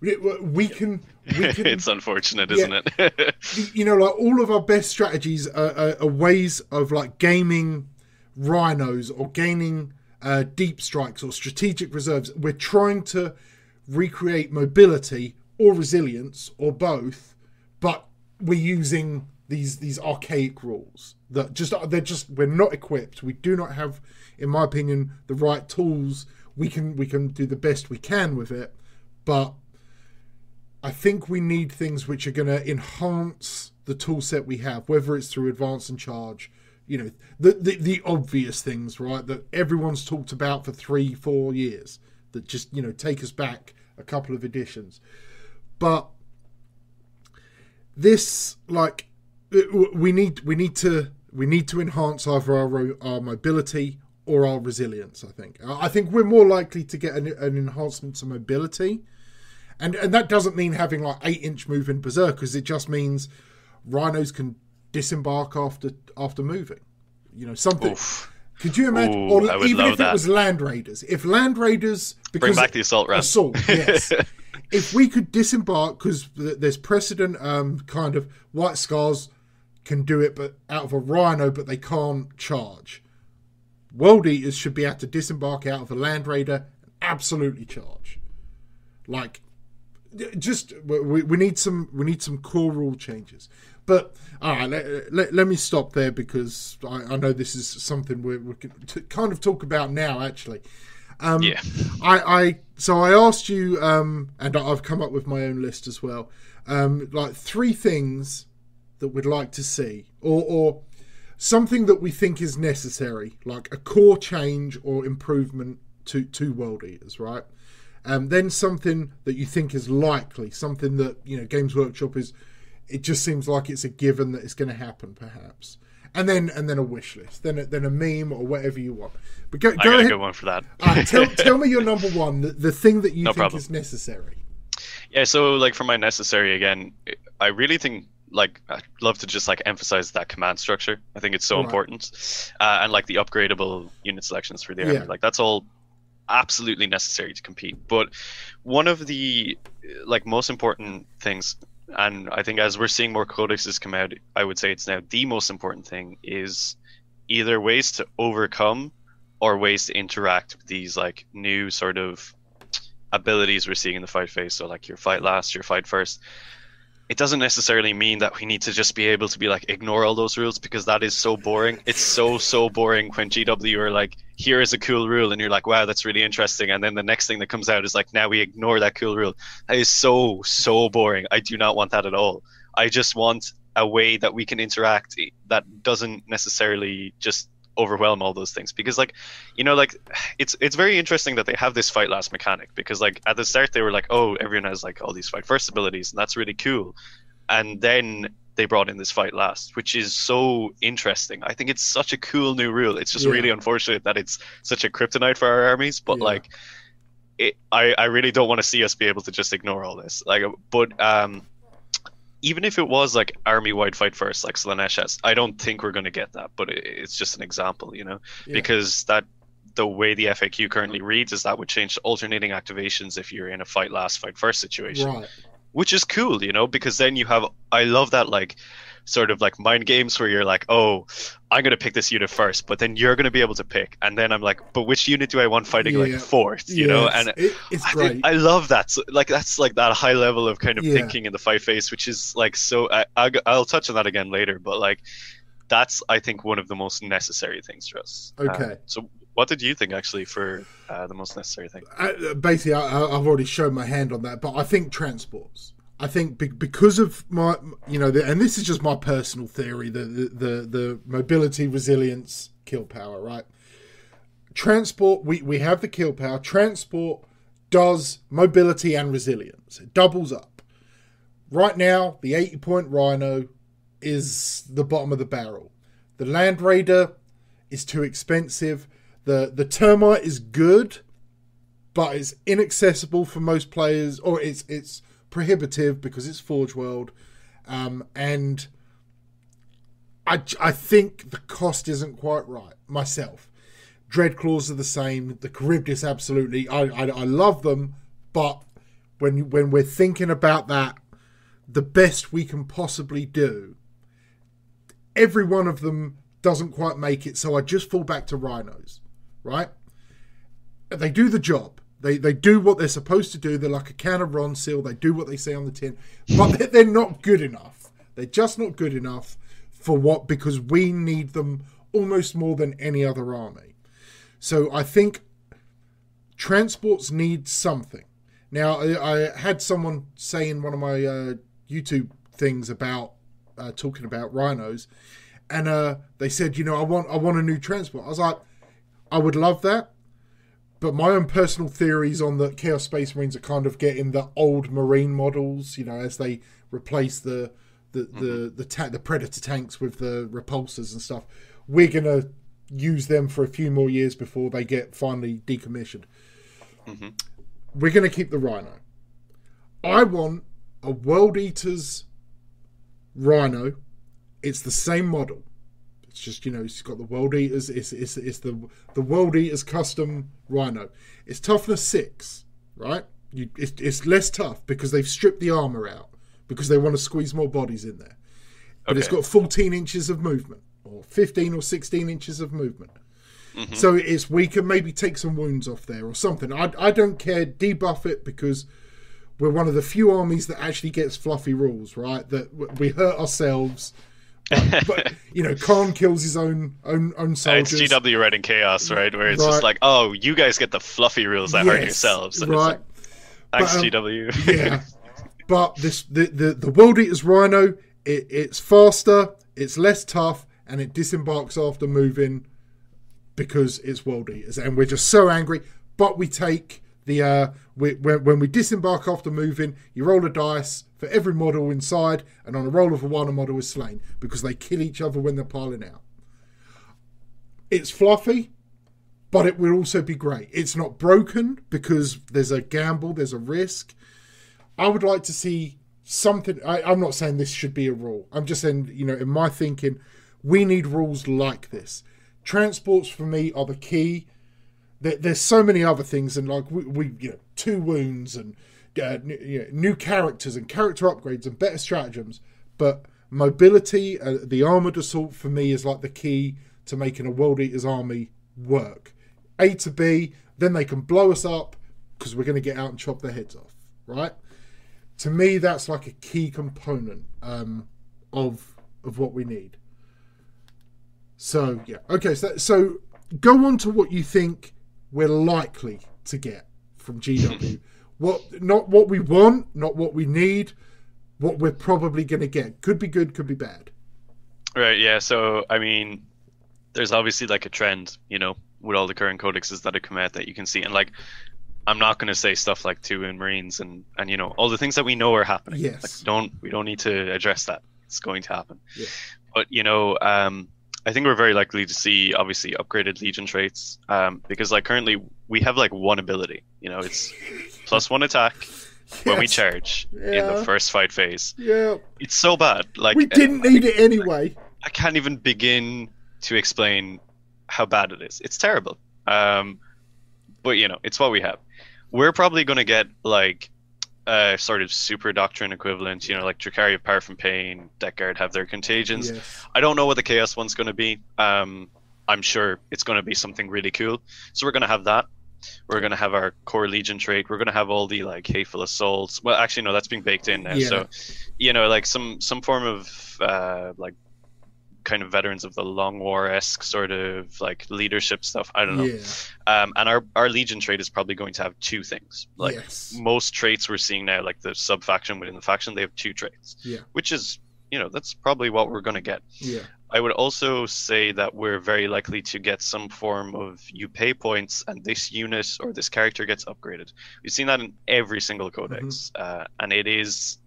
We, we can, we *laughs* can it's unfortunate, isn't it? you know, like all of our best strategies are, are, are ways of like gaming rhinos or gaining uh, deep strikes or strategic reserves. We're trying to recreate mobility or resilience or both, but we're using these these archaic rules that just they're just we're not equipped. We do not have, in my opinion, the right tools. We can we can do the best we can with it, but I think we need things which are going to enhance the tool set we have, whether it's through advance and charge, you know, the, the the obvious things, right, that everyone's talked about for three, four years, that just you know take us back a couple of editions, but this like we need we need to we need to enhance either our our mobility or our resilience. I think I think we're more likely to get an, an enhancement to mobility and and that doesn't mean having like eight inch moving berserkers. It just means rhinos can disembark after after moving. You know something. Oof. Could you imagine? Ooh, or even if that. it was land raiders, if land raiders Bring back the assault run. assault, yes. *laughs* if we could disembark, because there's precedent, um, kind of white scars can do it, but out of a rhino, but they can't charge. World eaters should be able to disembark out of a land raider and absolutely charge. Like just we, we need some we need some core rule changes but all right let, let, let me stop there because I, I know this is something we're, we can t- kind of talk about now actually um, yeah. I, I so I asked you um, and I've come up with my own list as well um, like three things that we'd like to see or, or something that we think is necessary like a core change or improvement to to world eaters right Um, then something that you think is likely, something that you know Games Workshop is. It just seems like it's a given that it's going to happen, perhaps. And then and then a wish list, then a, then a meme or whatever you want. But go, I go ahead. good one for that. Uh, tell, *laughs* tell me your number one, the, the thing that you No think problem. is necessary. Yeah, so like for my necessary again, I really think like I'd love to just like emphasize that command structure. I think it's so Right. important, uh, and like the upgradable unit selections for the army. Yeah. Like that's all absolutely necessary to compete. But one of the like most important things, and I think as we're seeing more codexes come out, I would say it's now the most important thing is either ways to overcome or ways to interact with these like new sort of abilities we're seeing in the fight phase. So like your fight last, your fight first. It doesn't necessarily mean that we need to just be able to be like ignore all those rules because that is so boring. It's so so boring when GW are like, here is a cool rule, and you're like, wow, that's really interesting. And then the next thing that comes out is like, now we ignore that cool rule. That is so so boring. I do not want that at all. I just want a way that we can interact that doesn't necessarily just overwhelm all those things. Because like you know like it's it's very interesting that they have this fight last mechanic. Because like at the start they were like oh everyone has like all these fight first abilities and that's really cool. And then they brought in this fight last which is so interesting. I think it's such a cool new rule. It's just Yeah. really unfortunate that it's such a kryptonite for our armies but Yeah. like it, I, I really don't want to see us be able to just ignore all this. Like but um even if it was like army wide fight first like Slaanesh has, I don't think we're going to get that, but it, it's just an example, you know, Yeah. because that the way the FAQ currently reads is that would change to alternating activations if you're in a fight last, fight first situation, Right. which is cool, you know, because then you have I love that like sort of like mind games where you're like, oh, I'm gonna pick this unit first, but then you're gonna be able to pick, and then I'm like, but which unit do I want fighting Yeah. like fourth, you know, Yes, and it, it's I, great. think- I love that. So, like that's like that high level of kind of Yeah. thinking in the fight phase, which is like so. I, I, I'll touch on that again later, but like that's I think one of the most necessary things for us. Uh, Okay. so what did you think actually for uh, the most necessary thing? uh, basically, I, I- I've already shown my hand on that, but I think transports. I think be, because of my, you know, the, and this is just my personal theory: the, the the the mobility, resilience, kill power, right? Transport, we we have the kill power. Transport does mobility and resilience. It doubles up. Right now, the eighty point Rhino is the bottom of the barrel. The Land Raider is too expensive. The the Termite is good but it's inaccessible for most players, or it's it's prohibitive because it's Forge World, um, and I I think the cost isn't quite right myself. Dreadclaws are the same. The Charybdis, absolutely. I, I I love them, but when when we're thinking about that, the best we can possibly do, every one of them doesn't quite make it. So I just fall back to rhinos, right? they do the job. They they do what they're supposed to do. They're like a can of Ronseal. They do what they say on the tin, but they're, not good enough. They're just not good enough for what because we need them almost more than any other army. So I think transports need something. Now I, I had someone say in one of my uh, YouTube things about uh, talking about rhinos, and uh, they said, you know, I want I want a new transport. I was like, I would love that but my own personal theories on the Chaos Space Marines are kind of getting the old Marine models, you know, as they replace the the the mm-hmm. the, ta- the Predator tanks with the repulsors and stuff. We're gonna use them for a few more years before they get finally decommissioned. Mm-hmm. We're gonna keep the Rhino. I want a World Eaters Rhino. It's the same model. It's just you know it's got the World Eaters. It's it's, it's the the World Eaters custom Rhino. It's toughness six, right? You, it's, it's less tough because they've stripped the armor out because they want to squeeze more bodies in there. But it's got 14 inches of movement or 15 or 16 inches of movement. Mm-hmm. So it's we can maybe take some wounds off there or something. I I don't care. Debuff it because we're one of the few armies that actually gets fluffy rules, right? That we hurt ourselves. But, *laughs* you know, Kharn kills his own own own It's. GW Red and Chaos, right? Where it's Right. just like, oh, you guys get the fluffy rules that hurt yourselves. And right? Like, Thanks, But, um, GW. *laughs* yeah. But this the the, the World Eater's Rhino, it, it's faster, it's less tough, and it disembarks after moving because it's World Eaters, and we're just so angry. But we take The uh, we, when, we disembark after moving, you roll a dice for every model inside, and on a roll of a one, a model is slain because they kill each other when they're piling out. It's fluffy, but it will also be great. It's not broken because there's a gamble, there's a risk. I would like to see something. I, I'm not saying this should be a rule. I'm just saying, you know, in my thinking, we need rules like this. Transports for me are the key. There, there's so many other things, and like we, we you know, two wounds and uh, new, you know, new characters and character upgrades and better stratagems. But mobility, uh, the armored assault for me is like the key to making a World Eaters army work. A to B, then they can blow us up because we're going to get out and chop their heads off, right? To me, that's like a key component um, of of what we need. So yeah, okay. So so go on to what you think we're likely to get from GW. *laughs* what not what we want, not what we need, what we're probably going to get. Could be good, could be bad. Right. Yeah. So I mean, there's obviously like a trend, you know, with all the current codexes that have come out that you can see, and like. I'm not going to say stuff like two in Marines and, and you know all the things that we know are happening. Yes. Like, don't we don't need to address that. It's going to happen. Yeah. But you know, um, I think we're very likely to see obviously upgraded Legion traits um, because like currently we have like one ability. You know, it's plus one attack when we charge in the first fight phase. Yeah, It's so bad. Like we didn't need it anyway. I can't even begin to explain how bad it is. It's terrible. Um, but you know, it's what we have. We're probably going to get like a sort of super doctrine equivalent. You know, like Drukhari of Power from Pain, Death Guard have their contagions. Yes. I don't know what the Chaos one's going to be. Um, I'm sure it's going to be something really cool. So we're going to have that. We're going to have our core Legion trait. We're going to have all the like hateful assaults. Well, actually, no, that's being baked in now. Yeah. So, you know, like some some form of uh, like kind of veterans of the Long War esque sort of like leadership stuff. I don't know. Yeah. Um, and our our Legion trait is probably going to have two things. Like yes. most traits we're seeing now, like the sub faction within the faction, they have two traits. Yeah. Which is, you know, that's probably what we're going to get. Yeah. I would also say that we're very likely to get some form of you pay points and this unit or this character gets upgraded. We've seen that in every single codex, uh, and it is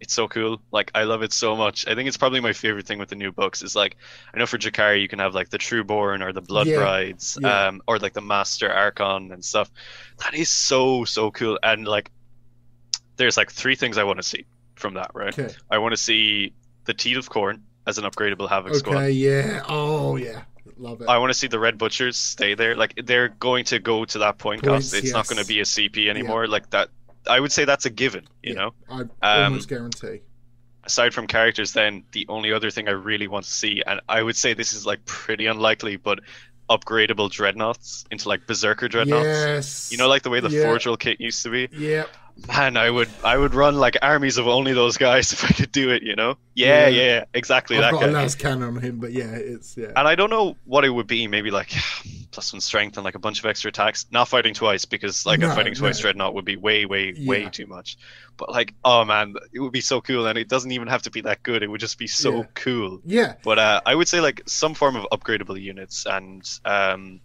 it's so cool. Like I love it so much. I think it's probably my favorite thing with the new books is like I know for Drukhari you can have like the Trueborn or the Blood Yeah. Brides, Yeah. um, or like the Master Archon and stuff. That is so so cool. And like there's like three things I want to see from that, right? Okay. I want to see the Teeth of Khorne as an upgradable Havoc squad. Okay. Yeah. Oh yeah. Love it. I want to see the Red Butchers stay there. Like they're going to go to that point. It's not going to be a CP anymore. Like that, I would say that's a given. You Yeah. know. I Um, almost guarantee. Aside from characters, then the only other thing I really want to see, and I would say this is like pretty unlikely, but upgradable dreadnoughts into like berserker dreadnoughts. Yes. You know, like the way the Yeah. Forgel kit used to be. Yeah. Man, I would, I would run like armies of only those guys *laughs* if I could do it. You know? Yeah, Yeah. yeah, exactly I've that got guy. a las cannon on him, but yeah, it's yeah. And I don't know what it would be. Maybe like *sighs* plus one strength and like a bunch of extra attacks. Not fighting twice because like No, a fighting twice no. dreadnought would be way, way, way too much. But like, oh man, it would be so cool, and it doesn't even have to be that good. It would just be so Yeah. cool. Yeah. But uh, I would say like some form of upgradable units and um,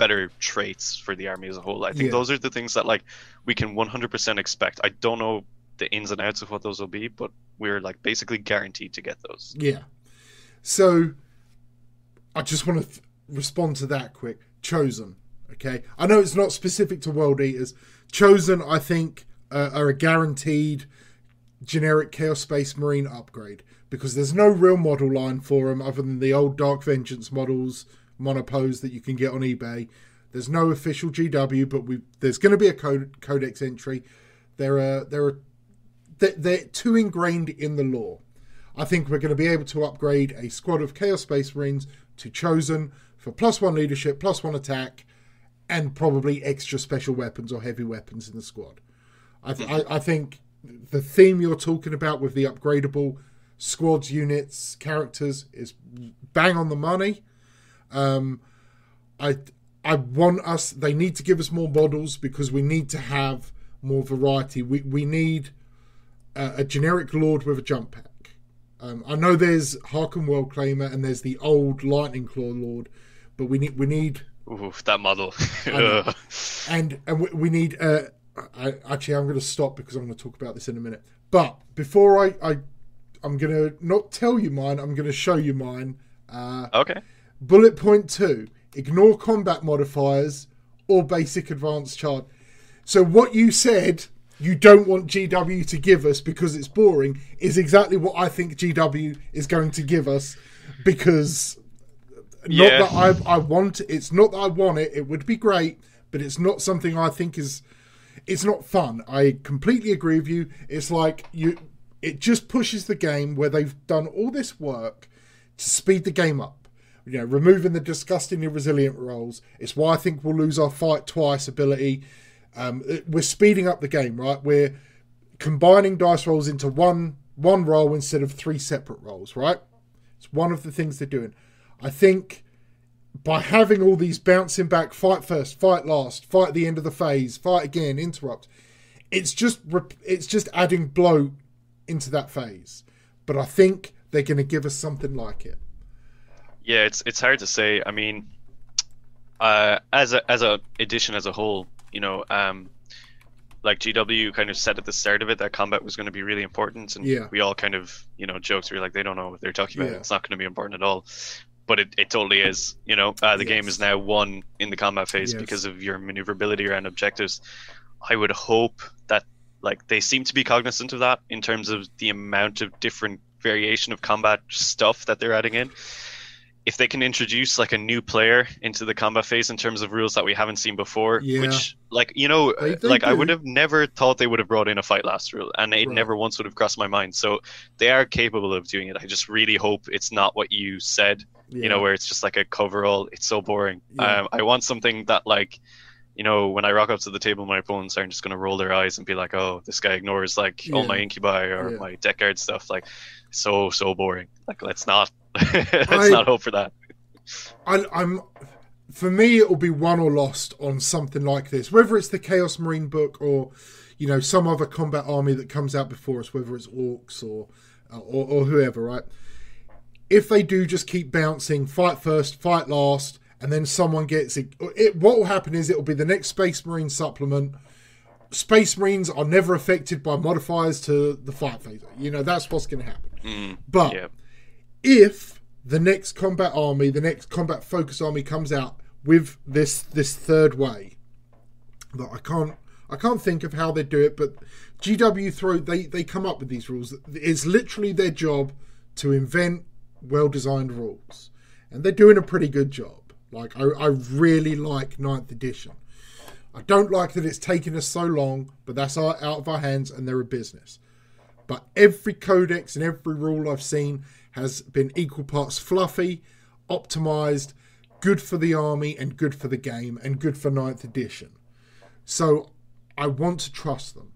better traits for the army as a whole. I think Yeah. those are the things that like we can 100% expect. I don't know the ins and outs of what those will be, but we're like basically guaranteed to get those. Yeah. So I just want to th- respond to that quick. Chosen. Okay. I know it's not specific to World Eaters. Chosen, I think, uh, are a guaranteed generic Chaos Space Marine upgrade because there's no real model line for them other than the old Dark Vengeance models, monopose that you can get on eBay. There's no official GW, but we there's going to be a code, codex entry. There are there are they're, they're too ingrained in the lore. I think we're going to be able to upgrade a squad of Chaos Space Marines to Chosen for plus one leadership, plus one attack, and probably extra special weapons or heavy weapons in the squad. I, th- I, I think the theme you're talking about with the upgradable squads, units, characters is bang on the money. Um, I I want us. They need to give us more models because we need to have more variety. We we need a, a generic lord with a jump pack. Um, I know there's Haarken Worldclaimer and there's the old Lightning Claw Lord, but we need we need Ooh, that model. *laughs* Ugh. and and we, we need. Uh, I, actually, I'm going to stop because I'm going to talk about this in a minute. But before I, I I'm going to not tell you mine. I'm going to show you mine. Uh, okay. Bullet point two: ignore combat modifiers or basic advanced chart. So what you said you don't want GW to give us because it's boring is exactly what I think GW is going to give us because Yeah. not that I I want it's not that I want it it would be great but it's not something I think is it's not fun I completely agree with you it's like you it just pushes the game where they've done all this work to speed the game up you know removing the disgustingly resilient rolls it's why I think we'll lose our fight twice ability. Um, we're speeding up the game right? We're combining dice rolls into one one roll instead of three separate rolls right? It's one of the things they're doing. I think by having all these bouncing back, fight first, fight last, fight at the end of the phase, fight again, interrupt, it's just it's just adding blow into that phase. But I think they're going to give us something like it. Yeah, it's it's hard to say. I mean, uh, as a as a edition as a whole, you know, um, like GW kind of said at the start of it that combat was going to be really important, and Yeah. we all kind of you know jokes. We were like, they don't know what they're talking about. Yeah. It's not going to be important at all. But it, it totally is. You know, uh, the game is now won in the combat phase Yes. because of your maneuverability around objectives. I would hope that like they seem to be cognizant of that in terms of the amount of different variation of combat stuff that they're adding in if they can introduce like a new player into the combat phase in terms of rules that we haven't seen before Yeah. which like you know they like i would have never thought they would have brought in a fight last rule and it Right. never once would have crossed my mind so they are capable of doing it i just really hope it's not what you said Yeah. you know where it's just like a coverall it's so boring Yeah. um, i want something that like you know when i rock up to the table my opponents aren't just going to roll their eyes and be like oh this guy ignores like all my incubi or Yeah. my Death Guard stuff like so so boring like let's not let's *laughs* I- not hope for that. I, I'm for me it will be won or lost on something like this. Whether it's the chaos marine book or you know some other combat army that comes out before us whether it's orcs or or, or whoever right? If they do just keep bouncing fight first fight last and then someone gets it, it what will happen is it will be the next space marine supplement. Space marines are never affected by modifiers to the fight phase you know that's what's going to happen. Mm, but yeah if the next combat army, the next combat focus army comes out with this this third way, that I can't I can't think of how they do it, but GW throw they they come up with these rules. It's literally their job to invent well designed rules, and they're doing a pretty good job. Like I, I really like Ninth Edition. I don't like that it's taken us so long, but that's out out of our hands, and they're a business but every codex and every rule I've seen has been equal parts fluffy, optimized, good for the army and good for the game and good for ninth edition. So I want to trust them.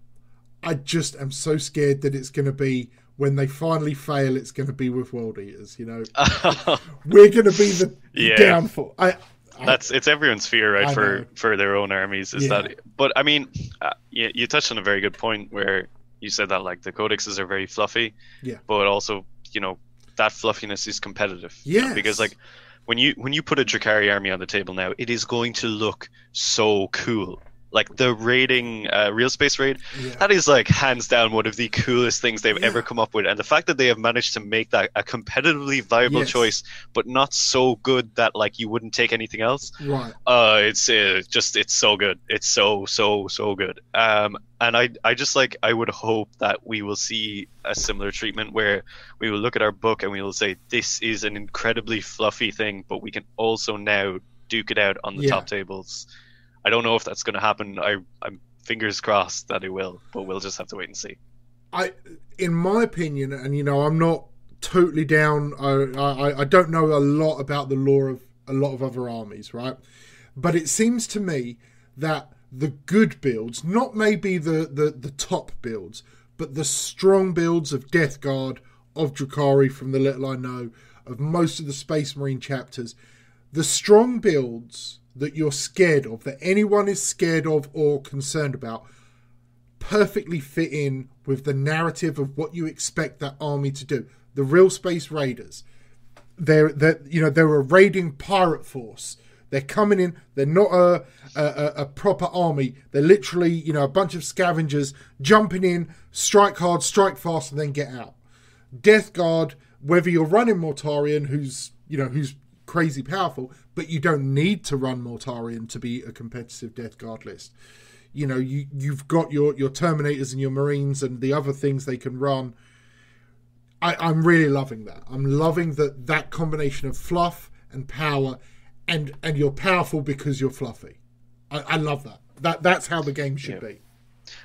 I just am so scared that it's going to be when they finally fail, it's going to be with World Eaters. You know, *laughs* we're going to be the Yeah. downfall. I, I that's it's everyone's fear right I for know. for their own armies is Yeah. that but i mean uh, you, you touched on a very good point where you said that like the codexes are very fluffy Yeah. but also you know that fluffiness is competitive you know, because like when you when you put a Drukhari army on the table now it is going to look so cool like the raiding uh, real space raid yeah. that is like hands down one of the coolest things they've Yeah. ever come up with and the fact that they have managed to make that a competitively viable Yes. choice but not so good that like you wouldn't take anything else right. uh it's uh, just it's so good it's so so so good um and i i just like i would hope that we will see a similar treatment where we will look at our book and we will say this is an incredibly fluffy thing but we can also now duke it out on the Yeah. top tables i don't know if that's going to happen i i'm fingers crossed that it will but we'll just have to wait and see I, in my opinion, and you know, I'm not totally down. I, I, I don't know a lot about the lore of a lot of other armies, right? But it seems to me that the good builds, not maybe the the, the top builds, but the strong builds of Death Guard, of Drukhari, from the little I know, of most of the Space Marine chapters, the strong builds that you're scared of, that anyone is scared of or concerned about, perfectly fit in with the narrative of what you expect that army to do. The real space raiders, they're, they're you know they're a raiding pirate force. They're coming in. They're not a, a, a proper army. They're literally, you know, a bunch of scavengers jumping in, strike hard, strike fast, and then get out. Death Guard, whether you're running Mortarion, who's you know who's crazy powerful, but you don't need to run Mortarion to be a competitive Death Guard list. You know, you you've got your your Terminators and your Marines and the other things they can run. I, I'm really loving that. I'm loving that that combination of fluff and power, and and you're powerful because you're fluffy. I, I love that. That that's how the game should Yeah. be.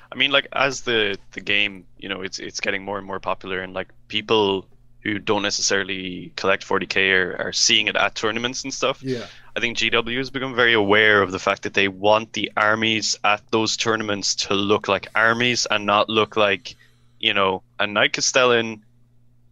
I mean, like as the the game, you know, it's it's getting more and more popular, and like people who don't necessarily collect 40k are, are seeing it at tournaments and stuff. Yeah, I think GW has become very aware of the fact that they want the armies at those tournaments to look like armies and not look like, you know, a Knight Castellan,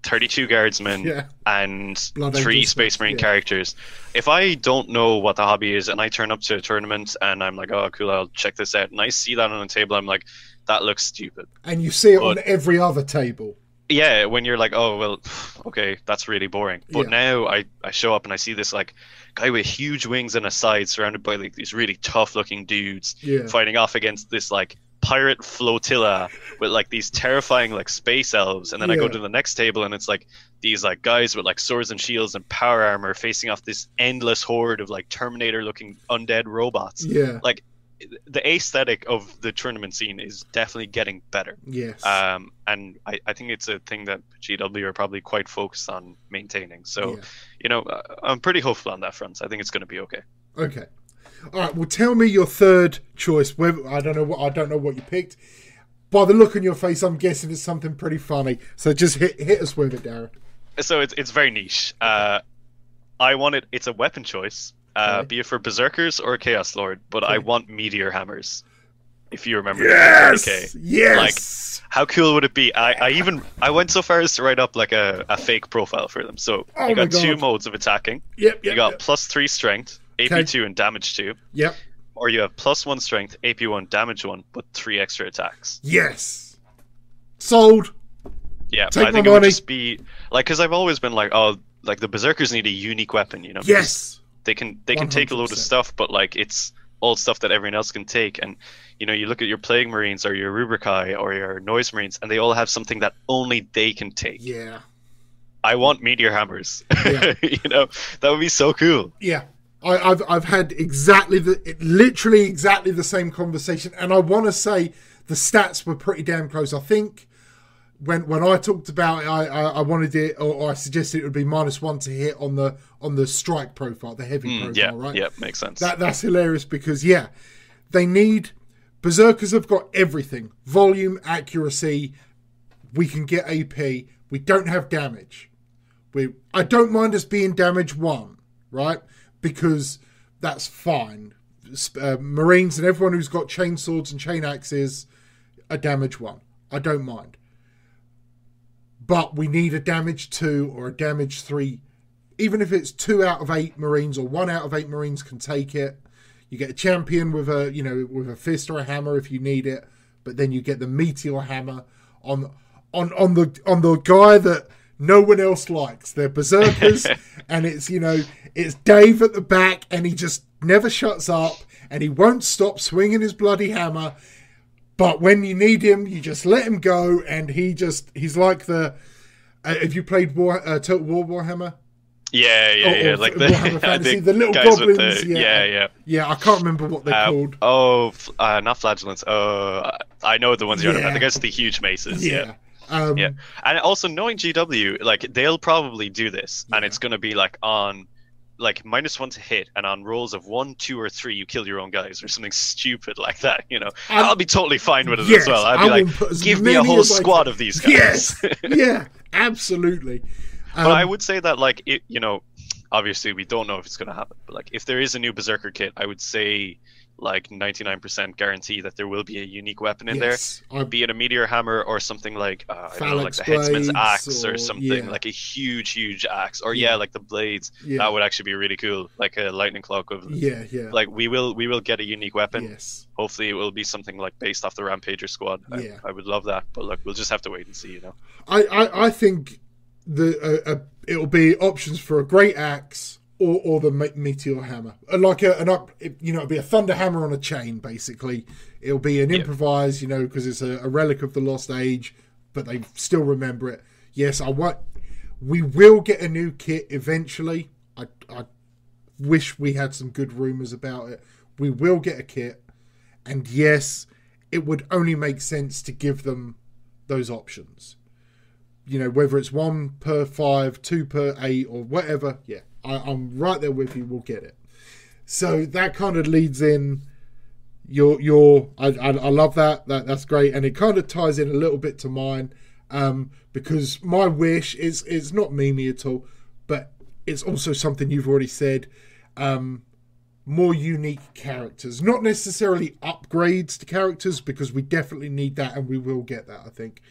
32 guardsmen, yeah, and Blood three Space Marine yeah. characters. If I don't know what the hobby is and I turn up to a tournament and I'm like, oh, cool, I'll check this out, and I see that on the table, I'm like, that looks stupid. and you see it on every other table. Yeah, when you're like, oh, well, *sighs* okay, that's really boring. But Yeah. now I, I show up and I see this like guy with huge wings and a side surrounded by like these really tough looking dudes Yeah, fighting off against this like pirate flotilla with like these terrifying like space elves. And then I go to the next table and it's like these like guys with like swords and shields and power armor facing off this endless horde of like terminator looking undead robots. Yeah, like the aesthetic of the tournament scene is definitely getting better yes, um, and I, I think it's a thing that GW are probably quite focused on maintaining so yeah. you know uh, I'm pretty hopeful on that front I think it's going to be okay Okay. All right. Well, tell me your third choice. Whether I don't know what I don't know what you picked. By the look on your face, I'm guessing it's something pretty funny. So just hit hit us with it, Dara. so it's it's very niche. Uh, I wanted it's a weapon choice, uh, Okay. be it for berserkers or chaos lord, but I want meteor hammers. If you remember, the 40K. How cool would it be? I, I even I went so far as to write up like a, a fake profile for them. So Oh you got two modes of attacking. yep. Yep. you got Yep. plus three strength, AP Okay. two, and damage two, yep. or you have plus one strength, AP one, damage one, but three extra attacks. Yes. Sold. Yeah, Take I think my it would just be like because I've always been like, oh, like the berserkers need a unique weapon, you know? Yes. They can they can take a load of stuff, but like it's all stuff that everyone else can take. And you know, you look at your plague marines or your Rubricae or your noise marines, and they all have something that only they can take. Yeah. I want meteor hammers. Yeah. *laughs* you know, that would be so cool. Yeah. I, I've I've had exactly the literally exactly the same conversation, and I want to say the stats were pretty damn close. I think when when I talked about it, I I, I wanted it, or, or I suggested it would be minus one to hit on the on the strike profile, the heavy Mm, profile, yeah, right? yeah, makes sense. That that's hilarious because yeah, they need berserkers have got everything: volume, accuracy. We can get AP. We don't have damage. We I don't mind us being damage one, right? Because that's fine. Uh, Marines and everyone who's got chain swords and chain axes are damage one. I don't mind. But we need a damage two or a damage three even if it's two out of eight Marines or one out of eight Marines can take it. You get a champion with a you know with a fist or a hammer if you need it, but then you get the meteor hammer on on on the on the guy that no one else likes. They're berserkers, *laughs* and it's you know it's Dave at the back, and he just never shuts up, and he won't stop swinging his bloody hammer. But when you need him, you just let him go, and he just he's like the. Uh, have you played War uh, Total War Warhammer? yeah, yeah, or- yeah. or like the, *laughs* I Fantasy, think the little goblins, the- yeah. yeah, yeah. Yeah, I can't remember what they're Uh, called. oh, uh, not flagellants. Uh, I know the ones you're on Yeah. about. The guys with the huge maces. Yeah. Yeah. Um, Yeah. And also knowing GW, like they'll probably do this, and it's gonna be like on like minus one to hit, and on rolls of one, two, or three, you kill your own guys, or something stupid *laughs* like that. You know, I'm- I'll be totally fine with it yes, as well. I'd I be will like, give me a whole I squad of these guys. Yes. *laughs* yeah. Absolutely. Um, But I would say that, like, it, you know, obviously we don't know if it's going to happen. But like, if there is a new Berserker kit, I would say like 99% guarantee that there will be a unique weapon in yes, there. I, Be it a meteor hammer or something like uh, I don't know, like the headsman's axe or, or- something yeah. like a huge, huge axe, or Yeah. yeah, like the blades. yeah, That would actually be really cool, like a lightning claw of yeah, yeah. Like we will, we will get a unique weapon. yes. Hopefully, it will be something like based off the Rampager squad. I- Yeah. I, would love that, but look, we'll just have to wait and see. You know. I, I, I think the uh, uh, it'll be options for a great axe or or the meteor hammer, Uh, like a, an up. You know, it'd be a thunder hammer on a chain. Basically, it'll be an improvised. You know, because it's a, a relic of the lost age, but they still remember it. Yes, I want. We will get a new kit eventually. I I wish we had some good rumors about it. We will get a kit, and yes, it would only make sense to give them those options. You know, whether it's one per five, two per eight, or whatever. Yeah, I, I'm right there with you. We'll get it. So that kind of leads in your your. I, I, I love that. That that's great, and it kind of ties in a little bit to mine um, because my wish is it's not Mimi at all, but it's also something you've already said. Um, more unique characters, not necessarily upgrades to characters because we definitely need that, and we will get that. I think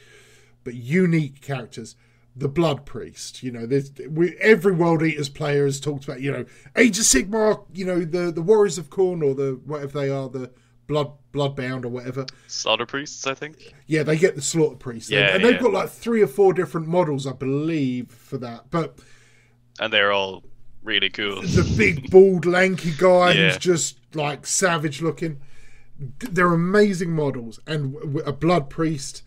but unique characters. The Blood Priest, you know, there's we every World Eaters player has talked about, you know, Age of Sigmar, you know, the the Warriors of Khorne or the whatever they are, the Blood Bloodbound or whatever. Slaughter priests, I think. Yeah, they get the Slaughter Priest, Yeah, and they've got like three or four different models, I believe, for that. But And they're all really cool. the big bald lanky guy Yeah. who's just like savage looking they're amazing models and a blood priest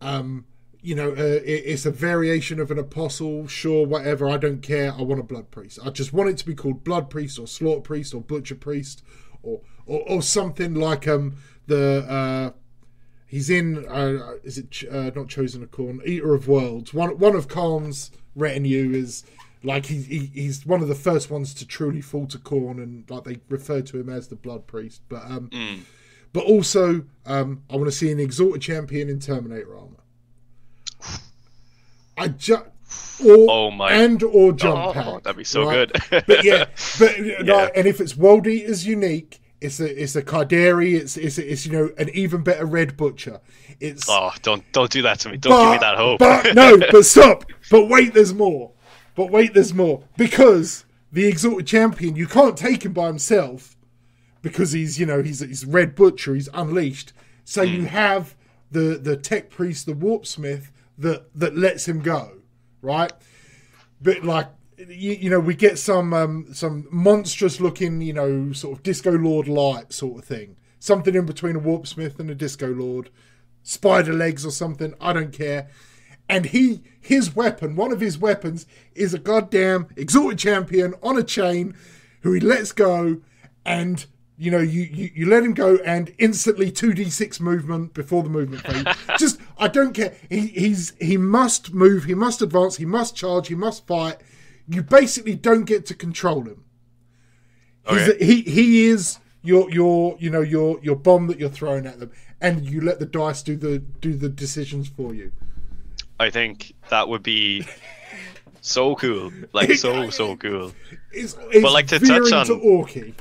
um you know uh, it, it's a variation of an apostle sure whatever i don't care i want a blood priest. I just want it to be called blood priest or slaughter priest or butcher priest or or, or something like um the uh he's in uh is it Ch- uh, not chosen a corn eater of worlds. One one of Kharn's retinue is like he, he he's one of the first ones to truly fall to Khorne and like they refer to him as the blood priest. But um Mm. but also um i want to see an exalted champion in terminator armor i just or Oh my- and or oh, jump Oh, pack, that'd be so right? good. but yeah, but *laughs* like, and if it's World Eaters unique, it's a it's a Carderi, it's it's it's you know an even better Red Butcher. It's Oh, don't don't do that to me. Don't give me that hope. But no, *laughs* but stop. But wait, there's more. But wait, there's more because the Exalted Champion, you can't take him by himself because he's you know he's he's Red Butcher, he's unleashed. So you hmm. have the the Tech Priest, the Warp Smith that that lets him go, right? But like you, you know, we get some um, some monstrous looking, you know, sort of Disco Lord light sort of thing, something in between a Warp Smith and a Disco Lord, spider legs or something. I don't care. And he, his weapon, one of his weapons, is a goddamn exalted champion on a chain, who he lets go, and you know, you, you, you let him go, and instantly two d six movement before the movement phase. *laughs* Just, I don't care. He, he's he must move, he must advance, he must charge, he must fight. You basically don't get to control him. Oh, he's Okay. he he is your your you know your your bomb that you're throwing at them, and you let the dice do the do the decisions for you. I think that would be so cool. Like *laughs* so so cool. It's, it's But, like, to touch on- to Orky.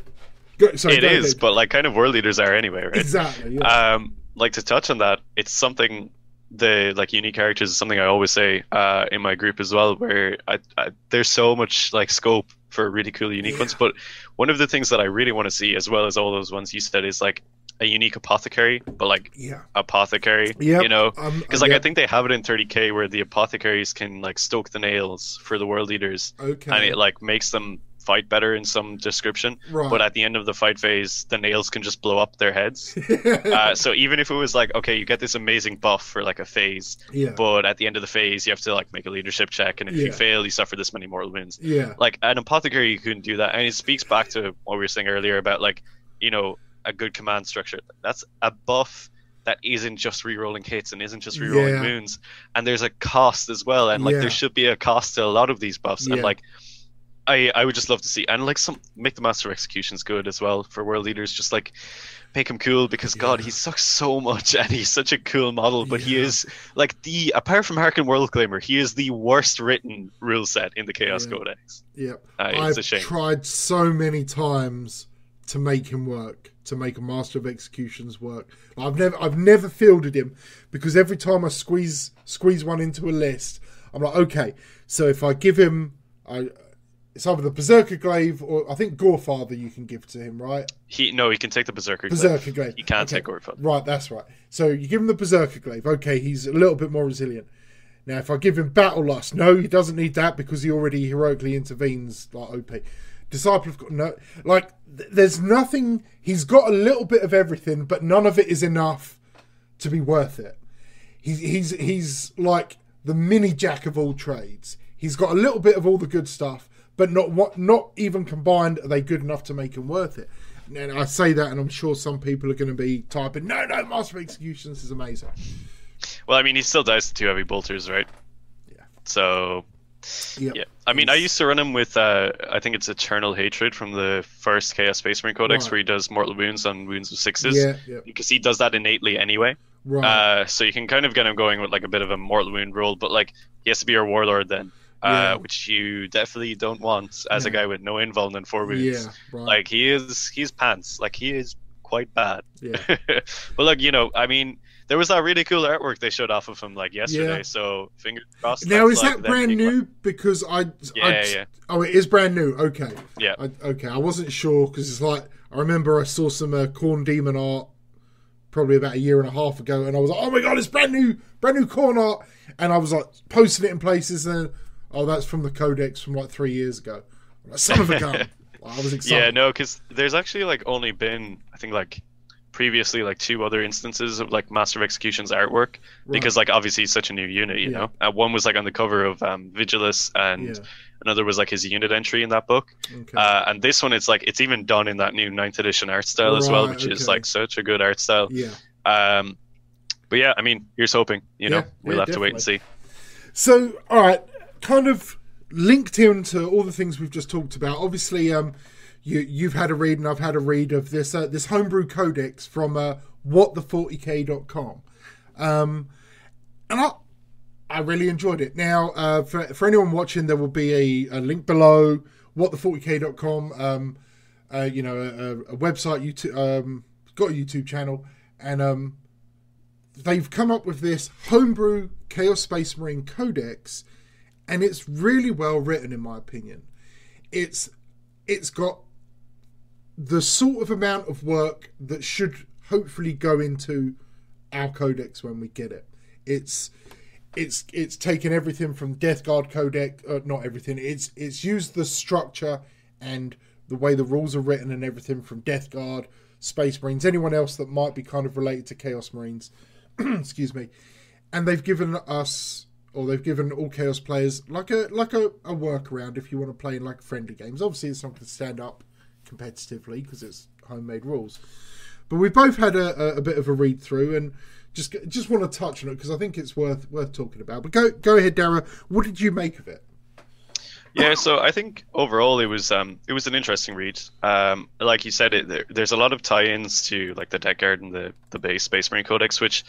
Go, sorry, It is, ahead. but like kind of World Eaters are anyway, right? exactly. Yeah. um like to touch on that it's something the like unique characters is something i always say uh in my group as well where I, I there's so much like scope for really cool unique Yeah. ones but one of the things that i really want to see as well as all those ones you said is like a unique apothecary but like yeah. apothecary Yeah. you know Um, because like yeah. i think they have it in 30k where the apothecaries can like stoke the nails for the World Eaters okay. and it like makes them fight better in some description right. but at the end of the fight phase the nails can just blow up their heads *laughs* uh, so even if it was like okay you get this amazing buff for like a phase yeah. but at the end of the phase you have to like make a leadership check and if Yeah. you fail you suffer this many mortal wounds yeah. like an apothecary you couldn't do that and it speaks back to what we were saying earlier about like you know a good command structure that's a buff that isn't just re-rolling hits and isn't just re-rolling Yeah. wounds and there's a cost as well and like Yeah. there should be a cost to a lot of these buffs Yeah. and like I, I would just love to see and like some make the master executions good as well for World Eaters just like make him cool because god he sucks so much *laughs* and he's such a cool model but he is like the apart from Haarken Worldclaimer he is the worst written rule set in the Chaos Yeah. Codex yeah. uh, it's I've a shame tried so many times to make him work, to make a Master of Executions work. I've never, I've never fielded him because every time I squeeze squeeze one into a list, I'm like, okay, so if I give him, I, it's either the Berserker Glaive or I think Gorefather you can give to him, right? he no he can take the Berserker Glaive. Berserker Glaive. he can't Okay. take Orphan Right, that's right. So you give him the Berserker Glaive. Okay, he's a little bit more resilient. Now, if I give him Battle Lust, no, he doesn't need that because he already heroically intervenes like OP. Disciple of God, no, like th- there's nothing. He's got a little bit of everything, but none of it is enough to be worth it. He's he's he's like the mini jack of all trades. He's got a little bit of all the good stuff, but not what not even combined are they good enough to make him worth it. And I say that, and I'm sure some people are going to be typing, "No, no, Master of Executions is amazing." Well, I mean, he still dies to two heavy bolters, right? Yeah. So, Yep. yeah. I mean, I used to run him with, uh, I think it's Eternal Hatred from the first Chaos Space Marine Codex, Right. where he does mortal wounds on wounds of sixes. Yeah, yeah, Because he does that innately anyway. right. Uh, so you can kind of get him going with like a bit of a mortal wound rule, but like he has to be your warlord then, Yeah. uh, which you definitely don't want as a guy with no invuln and four wounds. yeah, right. Like he is, he's pants. Like he is quite bad. yeah, *laughs* but look, you know, I mean, there was that really cool artwork they showed off of him like yesterday. Yeah. So fingers crossed. now is like, that brand new? like- because I, Yeah, I yeah. oh, it is brand new. Okay, Yeah. I, okay. I wasn't sure because it's like I remember I saw some uh, Khorne Demon art probably about a year and a half ago, and I was like, oh my god, it's brand new, brand new Khorne art, and I was like posting it in places, and oh, that's from the Codex from like three years ago. Like, Son of a gun! *laughs* I was excited. Yeah, no, because there's actually like only been I think like previously like two other instances of like Master of Execution's artwork because like obviously he's such a new unit, you Yeah. know. Uh, one was like on the cover of um, Vigilus, and Yeah. another was like his unit entry in that book. Okay. Uh, and this one, it's like it's even done in that new ninth edition art style as well, Right, which is like such a good art style. yeah. Um, but yeah, I mean, here's hoping. You know, Yeah, we'll have to wait and see. So, all right, kind of linked into all the things we've just talked about. Obviously, um, you you've had a read and I've had a read of this uh, this homebrew codex from uh, whatthe40k.com, um, and I I really enjoyed it. Now, uh, for for anyone watching, there will be a, a link below whatthe40k.com. Um, uh, you know, a, a website, YouTube, um, got a YouTube channel, and um, they've come up with this homebrew Chaos Space Marine Codex, and it's really well written, in my opinion. It's it's got the sort of amount of work that should hopefully go into our codex when we get it. It's it's it's taken everything from Death Guard Codex, uh, not everything. It's it's used the structure and the way the rules are written and everything from Death Guard, Space Marines, anyone else that might be kind of related to Chaos Marines. *clears throat* excuse me. And they've given us or they've given all chaos players like a like a, a workaround if you want to play in like friendly games. Obviously, it's not going to stand up competitively because it's homemade rules. But we both had a, a, a bit of a read through and just just want to touch on it because I think it's worth worth talking about. But go go ahead, Dara. What did you make of it? Yeah, so I think overall it was um it was an interesting read. Um, like you said, it there, there's a lot of tie-ins to like the Death Guard and the the base Space Marine Codex, which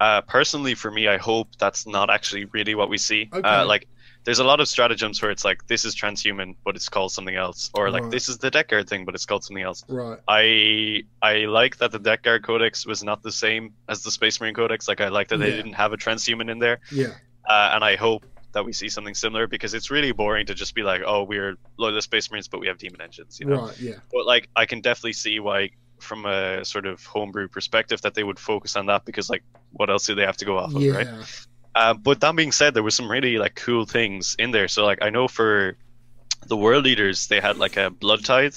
uh, personally for me, I hope that's not actually really what we see. Okay. Uh, like there's a lot of stratagems where it's like this is transhuman, but it's called something else, or like Right. this is the Death Guard thing, but it's called something else. Right. I I like that the Death Guard codex was not the same as the Space Marine Codex. Like I like that they didn't have a transhuman in there Yeah. uh, and I hope that we see something similar because it's really boring to just be like, oh, we're loyalist space marines, but we have demon engines, you know. Right. Yeah. But like, I can definitely see why, from a sort of homebrew perspective, that they would focus on that because like, what else do they have to go off of, right? Uh, but that being said, there was some really like cool things in there. So like, I know for the World Eaters, they had like a blood tithe,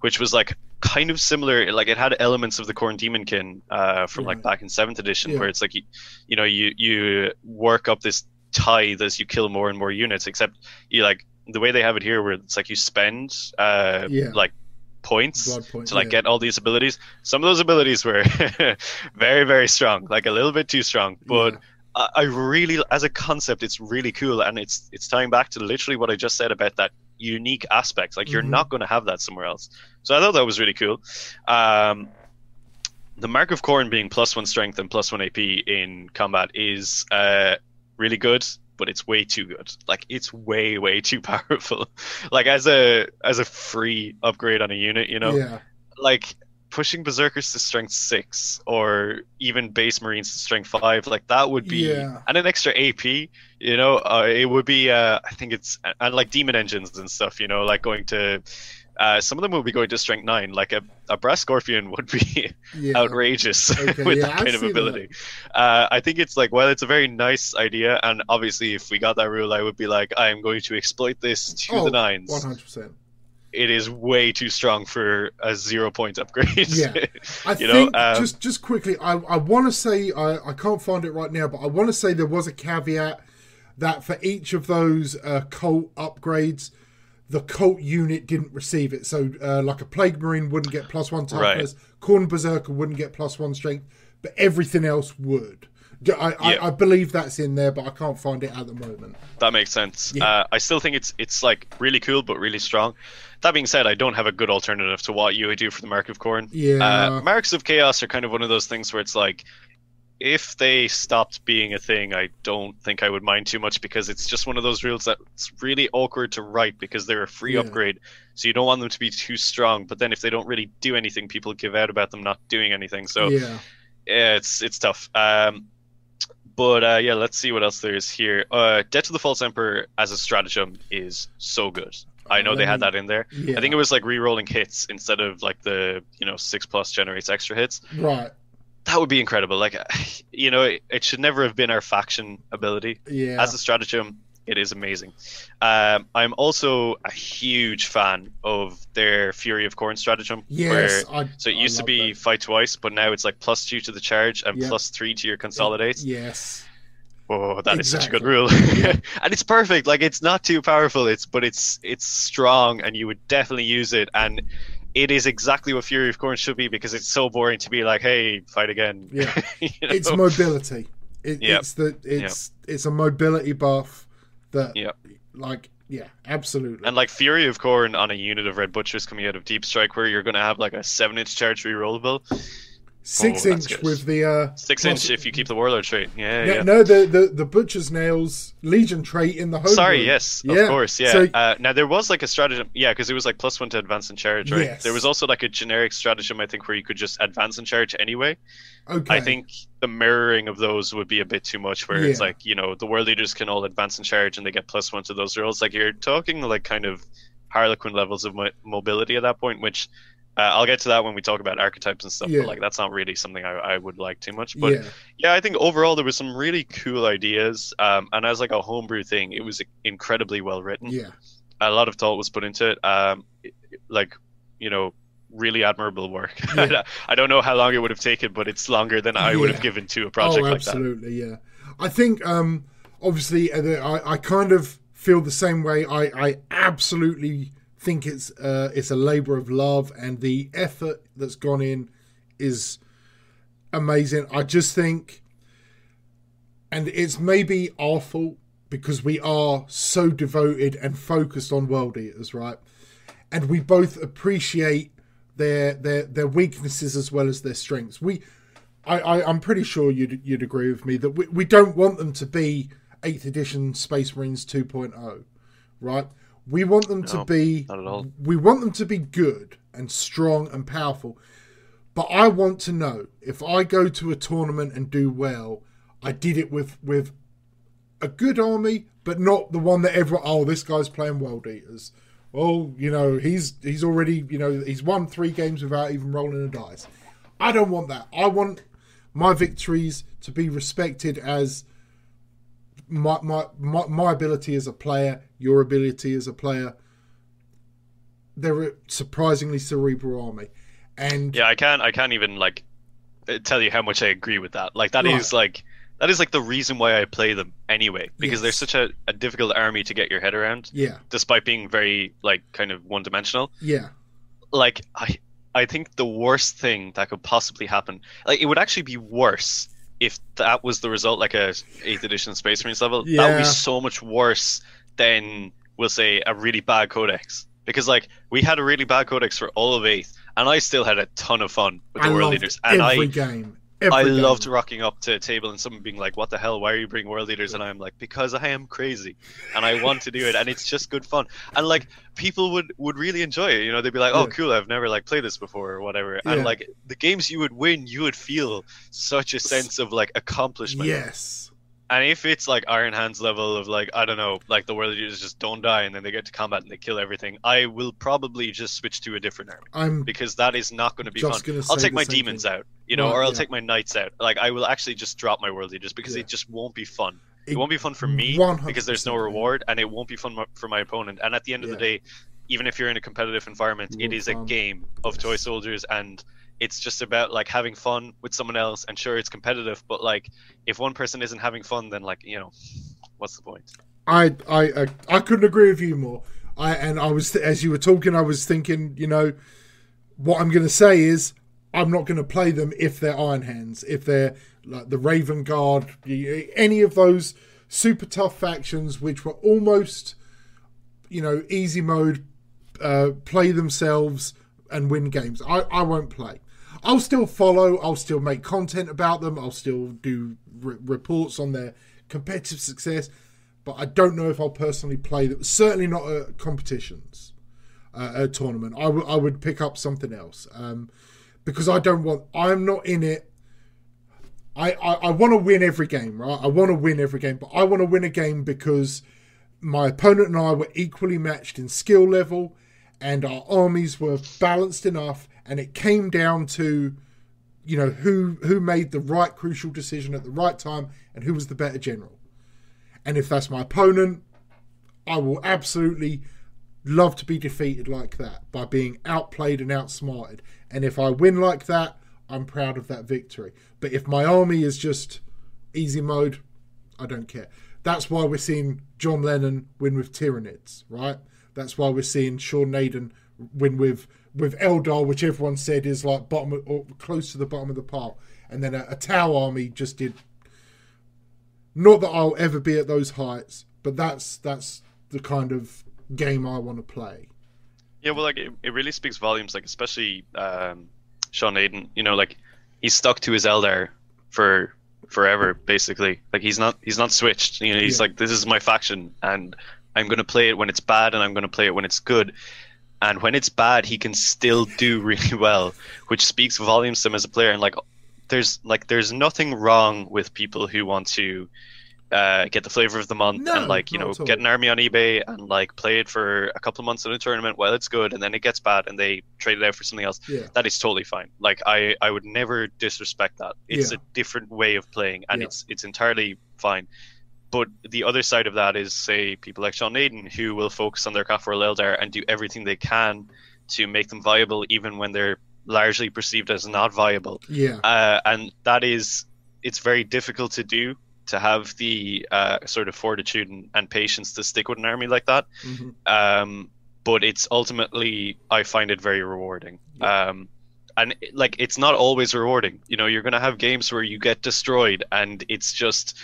which was like kind of similar. Like it had elements of the Khorne Demonkin uh, from like back in seventh edition, Yeah. where it's like you, you know, you you work up this tithe as you kill more and more units. Except you like the way they have it here, where it's like you spend uh, Yeah. like points point. to like yeah. get all these abilities. Some of those abilities were *laughs* very very strong, like a little bit too strong, but. Yeah. I I really, as a concept, it's really cool, and it's it's tying back to literally what I just said about that unique aspect. Like you're Mhm. not going to have that somewhere else. So I thought that was really cool. Um, the mark of Khorne being plus one strength and plus one AP in combat is uh, really good, but it's way too good. Like it's way way too *laughs* powerful. like as a as a free upgrade on a unit, you know Yeah. like pushing berserkers to strength six or even base marines to strength five like that would be Yeah. and an extra ap you know uh, it would be uh, i think it's and like demon engines and stuff you know like going to uh, some of them will be going to strength nine like a, a brass scorpion would be *laughs* Yeah. outrageous *laughs* Okay, with yeah, that kind of ability uh, i think it's like well it's a very nice idea and obviously if we got that rule i would be like i am going to exploit this to Oh, the nines One hundred percent. it is way too strong for a zero point upgrade. Yeah. *laughs* I You know, think um, just just quickly, I, I want to say I, I can't find it right now, but I want to say there was a caveat that for each of those uh, cult upgrades, the cult unit didn't receive it. So uh, like a plague marine wouldn't get plus one Right. toughness, Khorne berserker wouldn't get plus one strength, but everything else would. I, Yeah. I, I believe that's in there, but I can't find it at the moment. That makes sense. Yeah. Uh, I still think it's it's like really cool but really strong. That being said, I don't have a good alternative to what you would do for the Mark of Khorne. Yeah. Uh, Marks of Chaos are kind of one of those things where it's like, if they stopped being a thing, I don't think I would mind too much because it's just one of those rules that's really awkward to write because they're a free Yeah. upgrade. So you don't want them to be too strong. But then if they don't really do anything, people give out about them not doing anything. So yeah. yeah, it's it's tough. Um, but uh, yeah, let's see what else there is here. Uh, Death to the False Emperor as a stratagem is so good. I know they had that in there. Yeah. I think it was like re-rolling hits instead of like the you know six plus generates extra hits. right. That would be incredible. Like, *laughs* you know, it, it should never have been our faction ability Yeah. as a stratagem. It is amazing. Um, I'm also a huge fan of their Fury of Khorne stratagem. yes. Where, I, so it used to be that. fight twice, but now it's like plus two to the charge and Yeah. plus three to your consolidate. Yes. Oh, that is such a good Exactly. rule, *laughs* and it's perfect. Like it's not too powerful. It's but it's it's strong, and you would definitely use it. And it is exactly what Fury of Khorne should be because it's so boring to be like, hey, fight again. Yeah. *laughs* You know? it's mobility. It, Yep. It's the it's it's a mobility buff that Yep. like yeah, absolutely. and like Fury of Khorne on a unit of Red Butchers coming out of Deep Strike, where you're going to have like a seven inch charge rerollable, Six oh, inch with the uh six inch if you keep the Warlord trait. Yeah, No, yeah. no, the, the the butcher's nails legion trait in the home. Sorry, yes, Yeah, of course, yeah. so- uh, now there was like a stratagem, yeah, because it was like plus one to advance and charge, right? Yes. There was also like a generic stratagem, I think, where you could just advance and charge anyway. Okay. I think the mirroring of those would be a bit too much, where it's like you know the World Eaters can all advance and charge, and they get plus one to those rolls. Like you're talking like kind of Harlequin levels of mo- mobility at that point, which. Uh, I'll get to that when we talk about archetypes and stuff, Yeah. but like that's not really something I, I would like too much. But yeah, yeah, I think overall there was some really cool ideas, um, and as like a homebrew thing, it was incredibly well written. yeah, A lot of thought was put into it. Um, it- like, you know, really admirable work. *laughs* Yeah. I don't know how long it would have taken, but it's longer than I would have given to a project oh, like that. absolutely, yeah. I think um obviously uh, I I kind of feel the same way. I I absolutely think it's uh it's a labor of love, and the effort that's gone in is amazing. I just think, and it's maybe our fault because we are so devoted and focused on world eaters, right? And we both appreciate their their their weaknesses as well as their strengths. We, I, I I'm pretty sure you'd you'd agree with me that we, we don't want them to be eighth edition Space Marines 2.0, right? We want them to be not at all. we want them to be good and strong and powerful. But I want to know if I go to a tournament and do well, I did it with with a good army, but not the one that everyone. Oh, this guy's playing World Eaters. Oh, you know he's he's already you know he's won three games without even rolling a dice. I don't want that. I want my victories to be respected as my my my, my ability as a player, your ability as a player. They're a surprisingly cerebral army, and Yeah, I can't. I can't even like uh, tell you how much I agree with that. Like that is Right. like that is like the reason why I play them anyway, because they're such a, a difficult army to get your head around, yeah, despite being very like kind of one dimensional. yeah, like I I think the worst thing that could possibly happen, like it would actually be worse if that was the result, like a eighth edition Space Marines level. That would be so much worse than we'll say a really bad codex. Because like we had a really bad codex for all of eighth, and I still had a ton of fun with I the World Eaters, and every I game. I game. loved rocking up to a table and someone being like, "What the hell? Why are you bringing World Eaters?" And I'm like, "Because I am crazy, and I want to do it, and it's just good fun." And like people would would really enjoy it. You know, they'd be like, "Oh, Yeah. cool! I've never like played this before or whatever." Yeah. And like the games you would win, you would feel such a sense of like accomplishment. Yes, And if it's like Iron Hands level of like I don't know, like the World Eaters just don't die and then they get to combat and they kill everything, I will probably just switch to a different army I'm because that is not going to be fun. I'll take my demons thing. out, you know, Right, or I'll yeah. take my knights out. Like I will actually just drop my World Eaters because Yeah. it just won't be fun. It, It- won't be fun for me 100% because there's no reward, and it won't be fun for my opponent. And at the end of the day, even if you're in a competitive environment, it is a game of toy soldiers and it's just about like having fun with someone else and sure it's competitive but like if one person isn't having fun then like you know what's the point? I i i couldn't agree with you more. I and i was as you were talking i was thinking you know what i'm going to say is i'm not going to play them if they're iron hands if they're like the raven guard any of those super tough factions which were almost you know easy mode uh, play themselves and win games. I i won't play I'll still follow. I'll still make content about them. I'll still do re- reports on their competitive success. But I don't know if I'll personally play them. Certainly not at competitions, uh, at tournament. I, w- I would pick up something else um, because I don't want. I'm not in it. I, I, I want to win every game, right? I want to win every game, but I want to win a game because my opponent and I were equally matched in skill level and our armies were balanced enough and it came down to you know who who made the right crucial decision at the right time and who was the better general. And if that's my opponent i will absolutely love to be defeated like that by being outplayed and outsmarted. And if i win like that i'm proud of that victory. But if my army is just easy mode i don't care. That's why we're seeing john lennon win with Tyranids right? That's why we're seeing Sean Nayden win with with Eldar, which everyone said is like bottom of, or close to the bottom of the pile, and then a, a Tau army just did. Not that I'll ever be at those heights, but that's that's the kind of game I want to play. Yeah, well, like it, it really speaks volumes. Like especially um, Sean Nayden, you know, like he's stuck to his Eldar for forever, basically. Like he's not he's not switched. You know, he's yeah. like this is my faction, and I'm going to play it when it's bad, and I'm going to play it when it's good and when it's bad, he can still do *laughs* really well, which speaks volumes to him as a player. And like, there's like there's nothing wrong with people who want to uh, get the flavor of the month no, and like you know get an army on eBay and like play it for a couple of months in a tournament while it's good and then it gets bad and they trade it out for something else. Yeah. That is totally fine. Like I I would never disrespect that. It's yeah. a different way of playing and yeah. it's it's entirely fine. But the other side of that is, say, people like Sean Nayden, who will focus on their Craftworld Eldar and do everything they can to make them viable, even when they're largely perceived as not viable. Yeah. Uh, and that is, it's very difficult to do to have the uh, sort of fortitude and, and, patience to stick with an army like that. Mm-hmm. Um, but it's ultimately, I find it very rewarding. Yeah. Um, and like, it's not always rewarding. You know, you're going to have games where you get destroyed, and it's just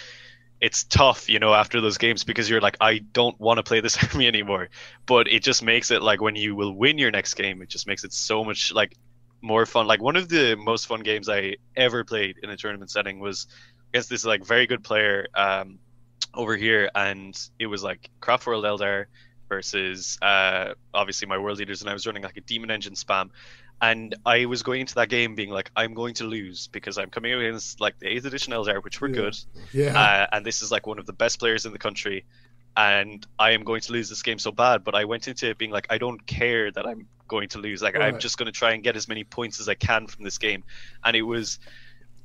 it's tough, you know, after those games because you're like, I don't want to play this *laughs* army anymore. But it just makes it like when you will win your next game, it just makes it so much like more fun. Like one of the most fun games I ever played in a tournament setting was against this like very good player um, over here, and it was like Craft World Eldar versus uh, obviously my World Eaters, and I was running like a demon engine spam, and I was going into that game being like, I'm going to lose because I'm coming against like the eighth edition Eldar, which were yeah. good, yeah, uh, and this is like one of the best players in the country, and I am going to lose this game so bad. But I went into it being like, I don't care that I'm going to lose. Like right. I'm just going to try and get as many points as I can from this game, and it was.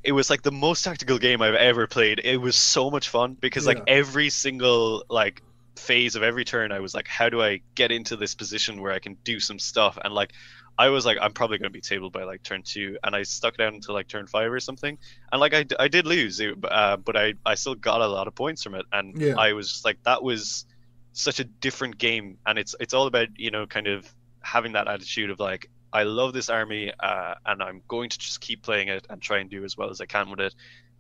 It was like the most tactical game I've ever played. It was so much fun because yeah. like every single like phase of every turn I was like, how do I get into this position where I can do some stuff? And like I was like, I'm probably going to be tabled by like turn two, and I stuck it down until like turn five or something, and like I, I did lose, uh, but I, I still got a lot of points from it, and yeah. I was just like, that was such a different game, and it's it's all about you know kind of having that attitude of like, I love this army, uh, and I'm going to just keep playing it and try and do as well as I can with it,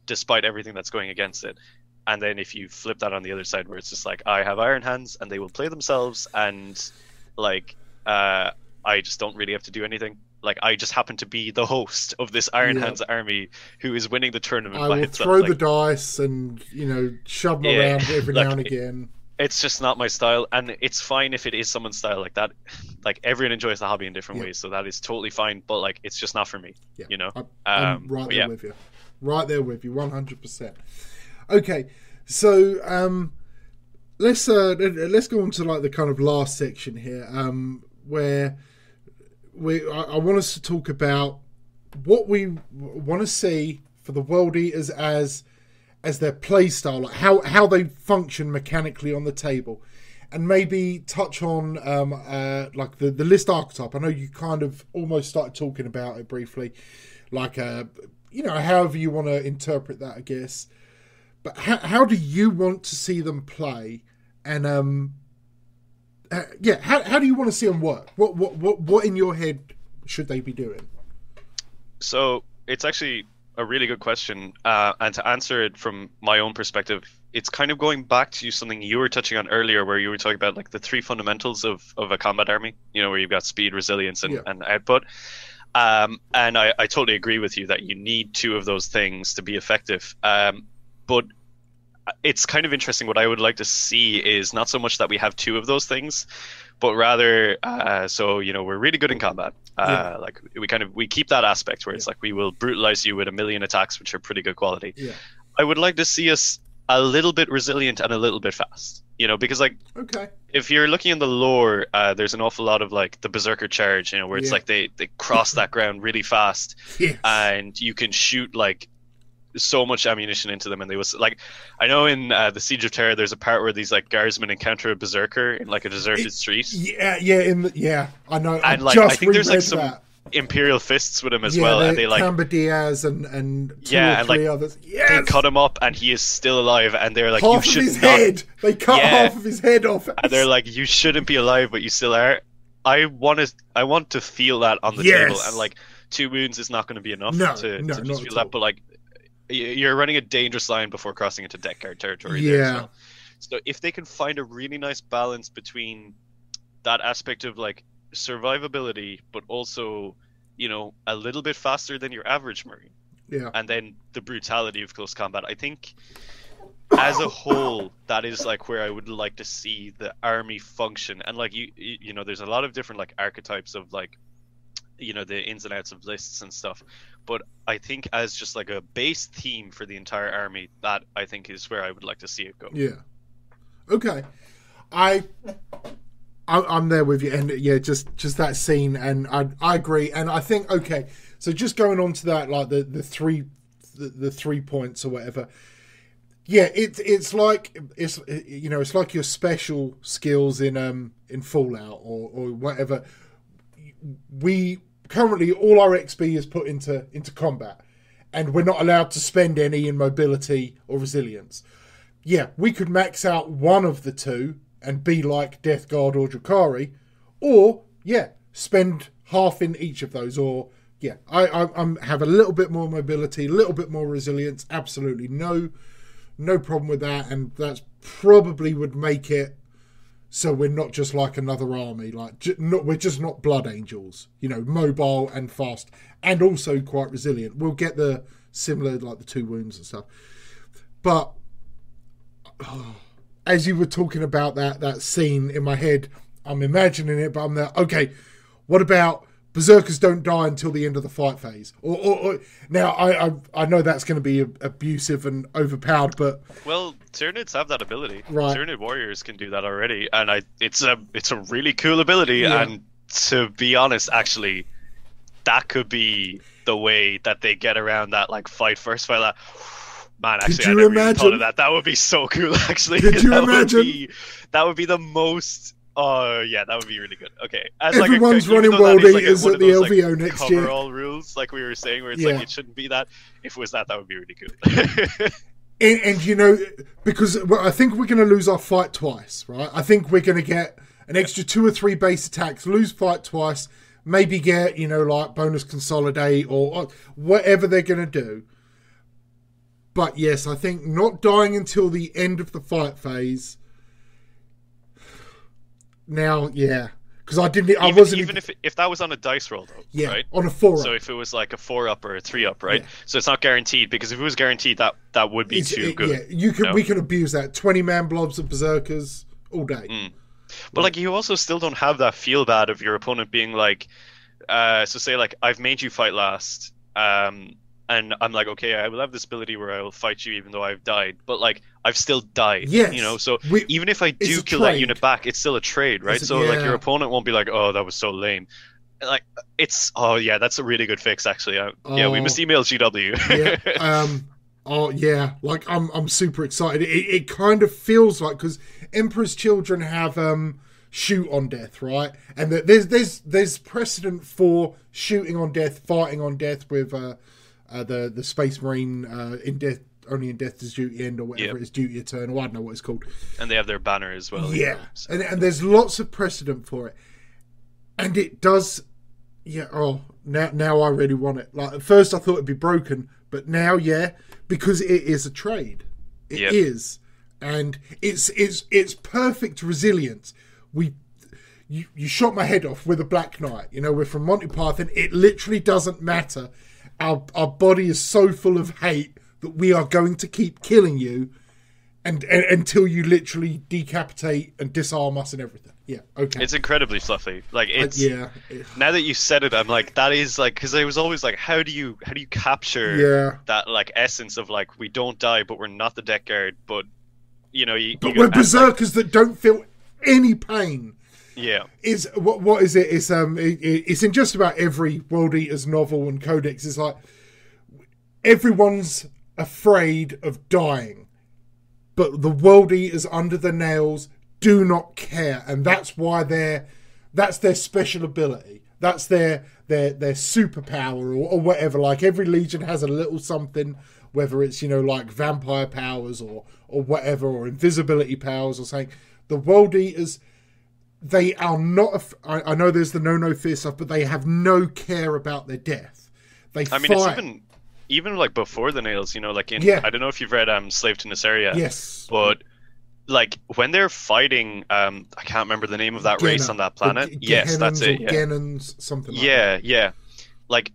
despite everything that's going against it. And then if you flip that on the other side, where it's just like, I have Iron Hands, and they will play themselves, and like uh, I just don't really have to do anything. Like I just happen to be the host of this Iron Hands army who is winning the tournament. I by will itself. throw like, the dice and you know shove them yeah, around every *laughs* like, now and again. It's just not my style, and it's fine if it is someone's style like that. Like everyone enjoys the hobby in different yeah. ways, so that is totally fine. But like, it's just not for me. Yeah. You know, I'm, I'm um, right there yeah. with you. Right there with you, one hundred percent. Okay, so um, let's uh, let's go on to like the kind of last section here, um, where we I, I want us to talk about what we want to see for the world eaters as as their play style, like how how they function mechanically on the table. and maybe touch on um, uh, like the the list archetype. I know you kind of almost started talking about it briefly, like uh, you know, however you want to interpret that, I guess. But how how do you want to see them play, and um, uh, yeah, how how do you want to see them work? What what what what in your head should they be doing? So it's actually a really good question, uh, and to answer it from my own perspective, it's kind of going back to something you were touching on earlier, where you were talking about like the three fundamentals of, of a combat army. You know, where you've got speed, resilience, and, Yeah. and output. Um, and I, I totally agree with you that you need two of those things to be effective. Um, but it's kind of interesting. What I would like to see is not so much that we have two of those things, but rather, uh, so you know, we're really good in combat. Uh, Like we kind of we keep that aspect where it's like we will brutalize you with a million attacks, which are pretty good quality. Yeah. I would like to see us a little bit resilient and a little bit fast. You know, because like Okay. if you're looking in the lore, uh, there's an awful lot of like the berserker charge, you know, where it's Yeah. like they they cross that ground really fast, *laughs* Yes. and you can shoot like so much ammunition into them, and they was like, I know in uh, the Siege of Terra, there's a part where these like guardsmen encounter a berserker in like a deserted street, yeah, yeah, in the, yeah, I know. I And, like, just I think there's, like, some that. Imperial fists with him as yeah, well, and they like Camba Diaz and and two Yeah, and, like, others. they cut him up, and he is still alive, and they're like, half you should his not head. They cut Yeah. half of his head off. and they're like, "You shouldn't be alive, but you still are." I want to, I want to feel that on the Yes. table, and like two wounds is not going to be enough No, to, no, to just feel that. But like, you're running a dangerous line before crossing into Death Guard territory. there as Yeah. well. So if they can find a really nice balance between that aspect of like survivability, but also, you know, a little bit faster than your average marine yeah, and then the brutality of close combat. I think as a whole, that is like where I would like to see the army function. And like you you know, there's a lot of different like archetypes of like, you know, the ins and outs of lists and stuff. But I think as just like a base theme for the entire army, that I think is where I would like to see it go. yeah. Okay, I, I'm there with you, and yeah, just just that scene, and I I agree, and I think okay. So just going on to that, like the the three the, the three points or whatever. Yeah, it's it's like it's you know it's like your special skills in um in Fallout or or whatever. We currently all our XP is put into into combat, and we're not allowed to spend any in mobility or resilience. Yeah, we could max out one of the two and be like Death Guard or Drukhari, or yeah, spend half in each of those. Or yeah, I, I I'm have a little bit more mobility, a little bit more resilience. Absolutely no no problem with that, and that's probably would make it so we're not just like another army. Like j- not, we're just not blood angels. You know, mobile and fast, and also quite resilient. We'll get the similar like the two wounds and stuff, but *sighs* as you were talking about that that scene in my head, I'm imagining it, but I'm there. Okay, what about berserkers don't die until the end of the fight phase? Or, or, or now I, I I know that's going to be abusive and overpowered, but Well, Tyranids have that ability. Right. Tyranid warriors can do that already, and I it's a it's a really cool ability. Yeah. And to be honest, actually, that could be the way that they get around that like fight first fight. That man, actually, I you never even thought imagine? of that. That would be so cool. *laughs* Actually, Could you that imagine? Would be, that would be the most. Oh yeah, that would be really good. Okay, as Everyone's like a, running though that World is, like, Eaters at the those, like, LVO next year. All rules, like we were saying, where it's Yeah. like it shouldn't be that. If it was that, that would be really good. *laughs* And, and you know, because well, I think we're going to lose our fight twice, right? I think we're going to get an extra two or three base attacks, lose fight twice, maybe get you know like bonus consolidate or, or whatever they're going to do. But yes, I think not dying until the end of the fight phase. Now, yeah, because I didn't, I even, wasn't even if if that was on a dice roll though, yeah right? on a four. So if it was like a four up or a three up, right? Yeah. So it's not guaranteed because if it was guaranteed, that that would be It's- too it- good. Yeah, you can No. we can abuse that. Twenty man blobs of berserkers all day. Mm. But like you also still don't have that feel bad of your opponent being like, uh, so say like I've made you fight last, um, and I'm like okay, I will have this ability where I will fight you even though I've died, but like I've still died. Yes. You know, so We- even if I do kill that unit back, it's still a trade, right? A- so like your opponent won't be like, oh, that was so lame. Like it's oh yeah, that's a really good fix actually. Uh, yeah, we Oh. must email GW. yeah. *laughs* Um, Oh yeah, like I'm I'm super excited. It, it kind of feels like because Emperor's Children have um shoot on death, right? And that there's there's there's precedent for shooting on death, fighting on death with uh, uh the the Space Marine uh, in death only in death does duty end or whatever Yep. it is duty eternal. I don't know what it's called. And they have their banner as well. you Yeah, know, so- and and there's lots of precedent for it, and it does. Yeah. Oh, now now I really want it. Like at first I thought it'd be broken, but now yeah, because it is a trade. It is, Yep. and it's it's it's perfect resilience. We. You, you shot my head off with a black knight. You know, we're from Monty Python. It literally doesn't matter. Our our body is so full of hate that we are going to keep killing you and, and until you literally decapitate and disarm us and everything. Yeah. Okay. It's incredibly fluffy. Like Uh, it's yeah. now that you said it, I'm like that is like because I was always like, how do you how do you capture Yeah. that like essence of like we don't die, but we're not the Death Guard, but you know you. But you we're and, like, berserkers that don't feel any pain. yeah, Is what what is it? It's um it- it's in just about every World Eaters novel and codex. It's like everyone's afraid of dying, but the World Eaters under the nails do not care, and that's why they're that's their special ability. That's their their their superpower or, or whatever. Like every legion has a little something, whether it's you know like vampire powers or or whatever or invisibility powers or something. The World Eaters they are not. I know there's the no no fear stuff, but they have no care about their death. They I mean fight. it's even even like before the nails, you know, like in Yeah. I don't know if you've read um Slave to Nuceria, yes, but like when they're fighting, um I can't remember the name of that race on that planet. Ge- yes, that's it. Yeah. Gennans, something. Like yeah yeah like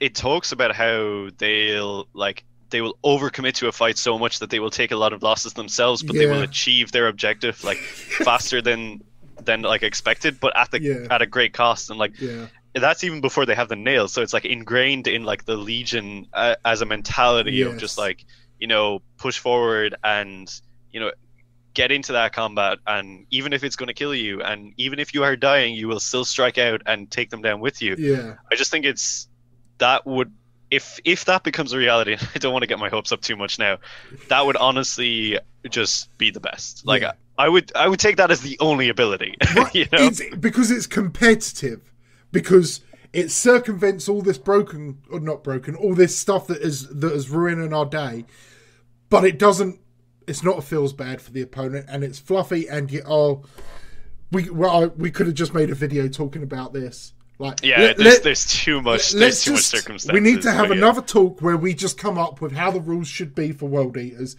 it talks about how they'll like they will overcommit to a fight so much that they will take a lot of losses themselves but they will achieve their objective like *laughs* faster than than like expected but at the Yeah. at a great cost and like. Yeah, that's even before they have the nails so it's like ingrained in like the legion uh, as a mentality of just like you know push forward and you know get into that combat and even if it's going to kill you and even if you are dying you will still strike out and take them down with you yeah, I just think it's that would if if that becomes a reality. *laughs* I don't want to get my hopes up too much now. That would honestly just be the best. Like Yeah. I, I would I would take that as the only ability. *laughs* You know? it's because it's competitive because it circumvents all this broken or not broken all this stuff that is that is ruining our day but it doesn't it's not feels bad for the opponent and it's fluffy and you oh we well we could have just made a video talking about this like Yeah, let- there's let- there's too much let's too just much circumstances. we need to have but yeah. another talk where we just come up with how the rules should be for world eaters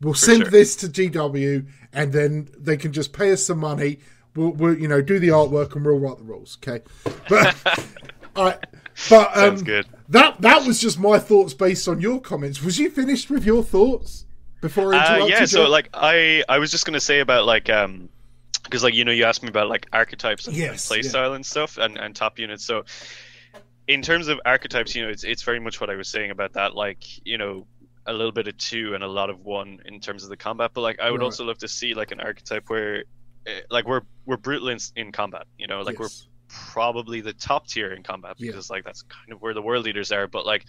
we'll send sure. this to gw and then they can just pay us some money we'll, we'll you know do the artwork and we'll write the rules okay but *laughs* right but um, that that was just my thoughts based on your comments was you finished with your thoughts before I Uh, yeah, you? so like I I was just gonna say about like um because like you know you asked me about like archetypes and, Yes, yeah. playstyle and stuff and, and top units. So in terms of archetypes, you know, it's it's very much what I was saying about that, like you know a little bit of two and a lot of one in terms of the combat. But like I would Right. also love to see like an archetype where Eh, like we're we're brutal in, in combat. You know, like we're probably the top tier in combat Yeah. because like that's kind of where the World Eaters are. But like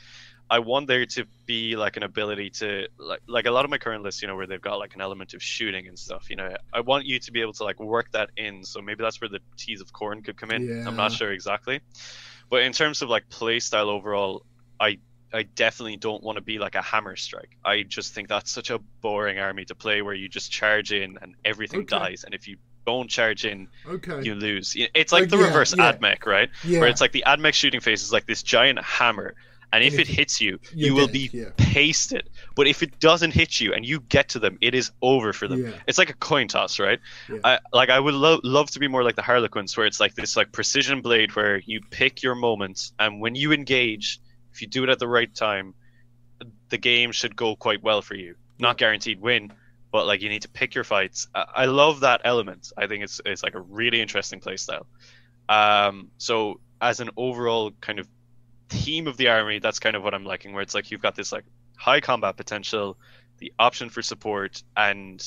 i want there to be like an ability to like like a lot of my current lists you know where they've got like an element of shooting and stuff you know? I want you to be able to like work that in. So maybe that's where the teas of Khorne could come in. I'm not sure exactly. But in terms of like play style overall i I definitely don't want to be like a hammer strike. I just think that's such a boring army to play where you just charge in and everything Okay. dies. And if you don't charge in, okay you lose. It's like Like, the yeah, reverse yeah. AdMech, right? yeah Where it's like the AdMech shooting phase is like this giant hammer, and if And it hits you, you will dead, be yeah. pasted. But if it doesn't hit you and you get to them, it is over for them. Yeah. It's like a coin toss, right? Yeah. I like I would lo- love to be more like the Harlequins, where it's like this like precision blade where you pick your moments, and when you engage, if you do it at the right time, the game should go quite well for you. Not guaranteed win, but like you need to pick your fights. I, I love that element. I think it's it's like a really interesting playstyle. Um, so as an overall kind of theme of the army, that's kind of what I'm liking. Where it's like you've got this like high combat potential, the option for support, and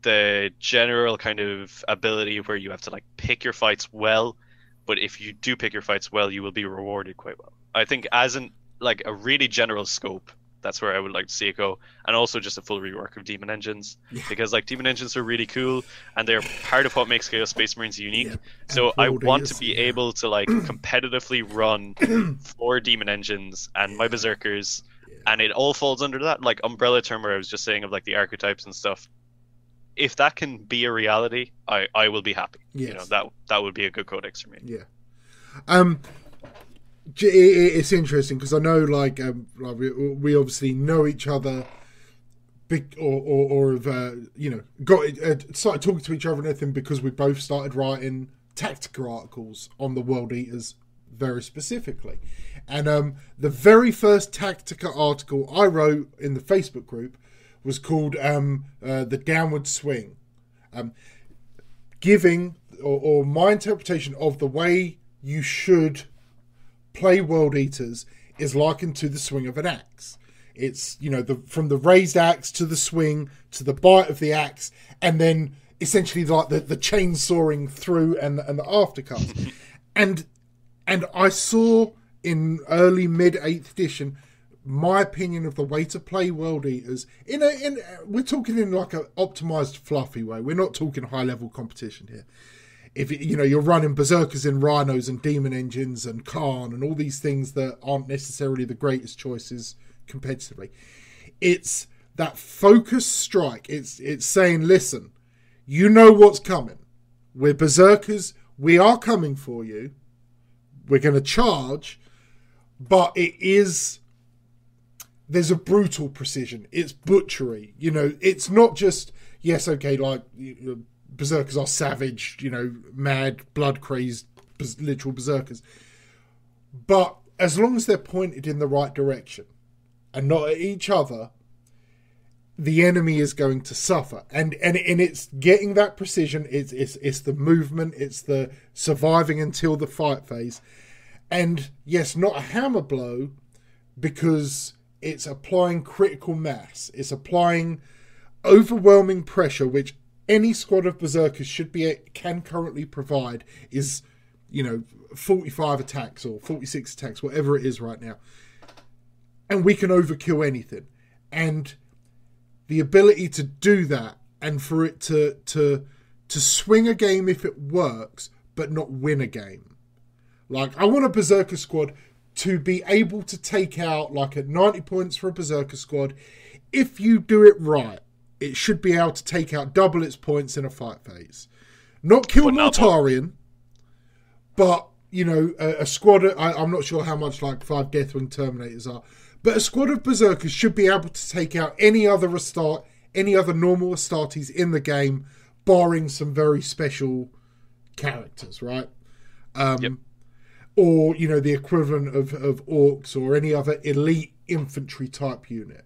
the general kind of ability where you have to like pick your fights well. But if you do pick your fights well, you will be rewarded quite well. I think as an like a really general scope, that's where I would like to see it go, and also just a full rework of demon engines *laughs* Yeah. because like demon engines are really cool and they're part of what makes Chaos Space Marines unique. Yeah. So I want to be yeah. able to like *clears throat* competitively run *clears throat* four demon engines and my berserkers, and it all falls under that like umbrella term where I was just saying of like the archetypes and stuff. If that can be a reality, I I will be happy. You know Yes. that that would be a good codex for me. Yeah. Um, j- it, it- it's interesting because I know, like, um, like we, we obviously know each other, big or or, or have uh, you know got uh, started talking to each other and everything because we both started writing tactical articles on the World Eaters very specifically, and um, the very first tactical article I wrote in the Facebook group was called um, uh, "The Downward Swing." Um, giving or, or my interpretation of the way you should play World Eaters is likened to the swing of an axe. It's you know the from the raised axe to the swing to the bite of the axe, and then essentially like the, the chain sawing through and and the aftercut. *laughs* and and I saw in early mid eighth edition my opinion of the way to play World Eaters in a in we're talking in like an optimized fluffy way. We're not talking high level competition here. If you know you're running berserkers and rhinos and demon engines and Kharn and all these things that aren't necessarily the greatest choices competitively, it's that focused strike. It's it's saying, listen, you know what's coming. We're berserkers. We are coming for you. We're going to charge, but it is there's a brutal precision. It's butchery. You know, it's not just yes, okay, like you berserkers are savage, you know, mad, blood crazed, literal berserkers. But as long as they're pointed in the right direction and not at each other, the enemy is going to suffer. And and and it's getting that precision. It's it's it's the movement. It's the surviving until the fight phase. And yes, not a hammer blow, because it's applying critical mass. It's applying overwhelming pressure, which any squad of berserkers should be can currently provide. Is you know forty five attacks or forty six attacks, whatever it is right now, and we can overkill anything. And the ability to do that and for it to to to swing a game if it works, but not win a game. Like I want a berserker squad to be able to take out like at 90 points for a berserker squad. If you do it right, it should be able to take out double its points in a fight phase. Not kill Mortarion, but you know a, a squad. Of, I, I'm not sure how much like five Deathwing Terminators are, but a squad of berserkers should be able to take out any other Astart, any other normal Astartes in the game, barring some very special characters, right? Um, Yep. Or you know the equivalent of of orcs or any other elite infantry type unit.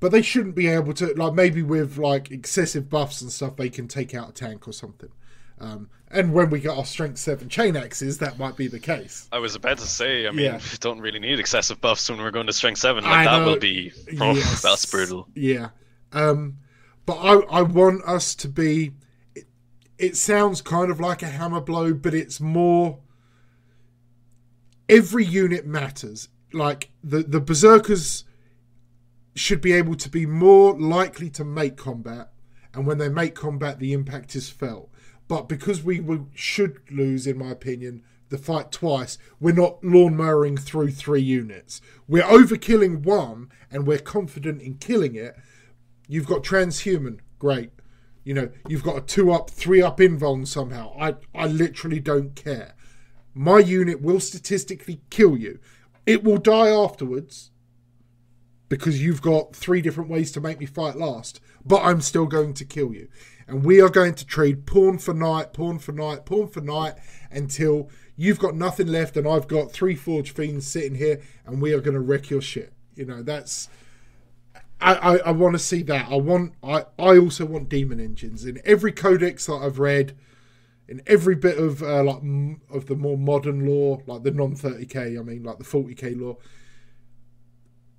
But they shouldn't be able to like maybe with like excessive buffs and stuff they can take out a tank or something. Um, and when we get our strength seven chain axes, that might be the case. I was about to say, I mean, Yeah. we *laughs* don't really need excessive buffs when we're going to strength seven. Like that will be, oh, *laughs* Yes. that's brutal. Yeah. Um, but I, I want us to be. It, it sounds kind of like a hammer blow, but it's more. Every unit matters. Like the the berserkers should be able to be more likely to make combat, and when they make combat, the impact is felt. But because we will, should lose, in my opinion, the fight twice, we're not lawnmowering through three units. We're overkilling one, and we're confident in killing it. You've got transhuman, great. You know, you've got a two up, three up invuln somehow. I, I literally don't care. My unit will statistically kill you. It will die afterwards because you've got three different ways to make me fight last, but I'm still going to kill you. And we are going to trade pawn for knight, pawn for knight, pawn for knight until you've got nothing left and I've got three forge fiends sitting here and we are going to wreck your shit. You know, that's. I, I, I want to see that. I want. I, I also want demon engines in every codex that I've read, in every bit of uh, like m- of the more modern lore, like the non thirty k. I mean, like the forty k lore.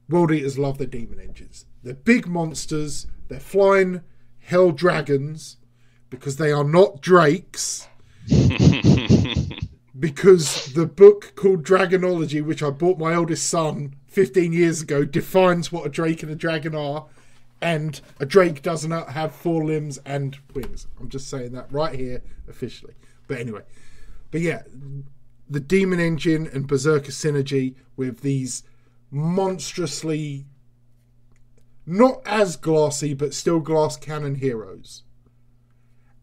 World Eaters love their demon engines. They're big monsters. They're flying hell dragons because they are not drakes. *laughs* because the book called Dragonology, which I bought my oldest son 15 years ago defines what a drake and a dragon are, and a drake does not have four limbs and wings. I'm just saying that right here officially. But anyway, but yeah, the Demon Engine and Berserker synergy with these monstrously not as glassy, but still glass cannon heroes.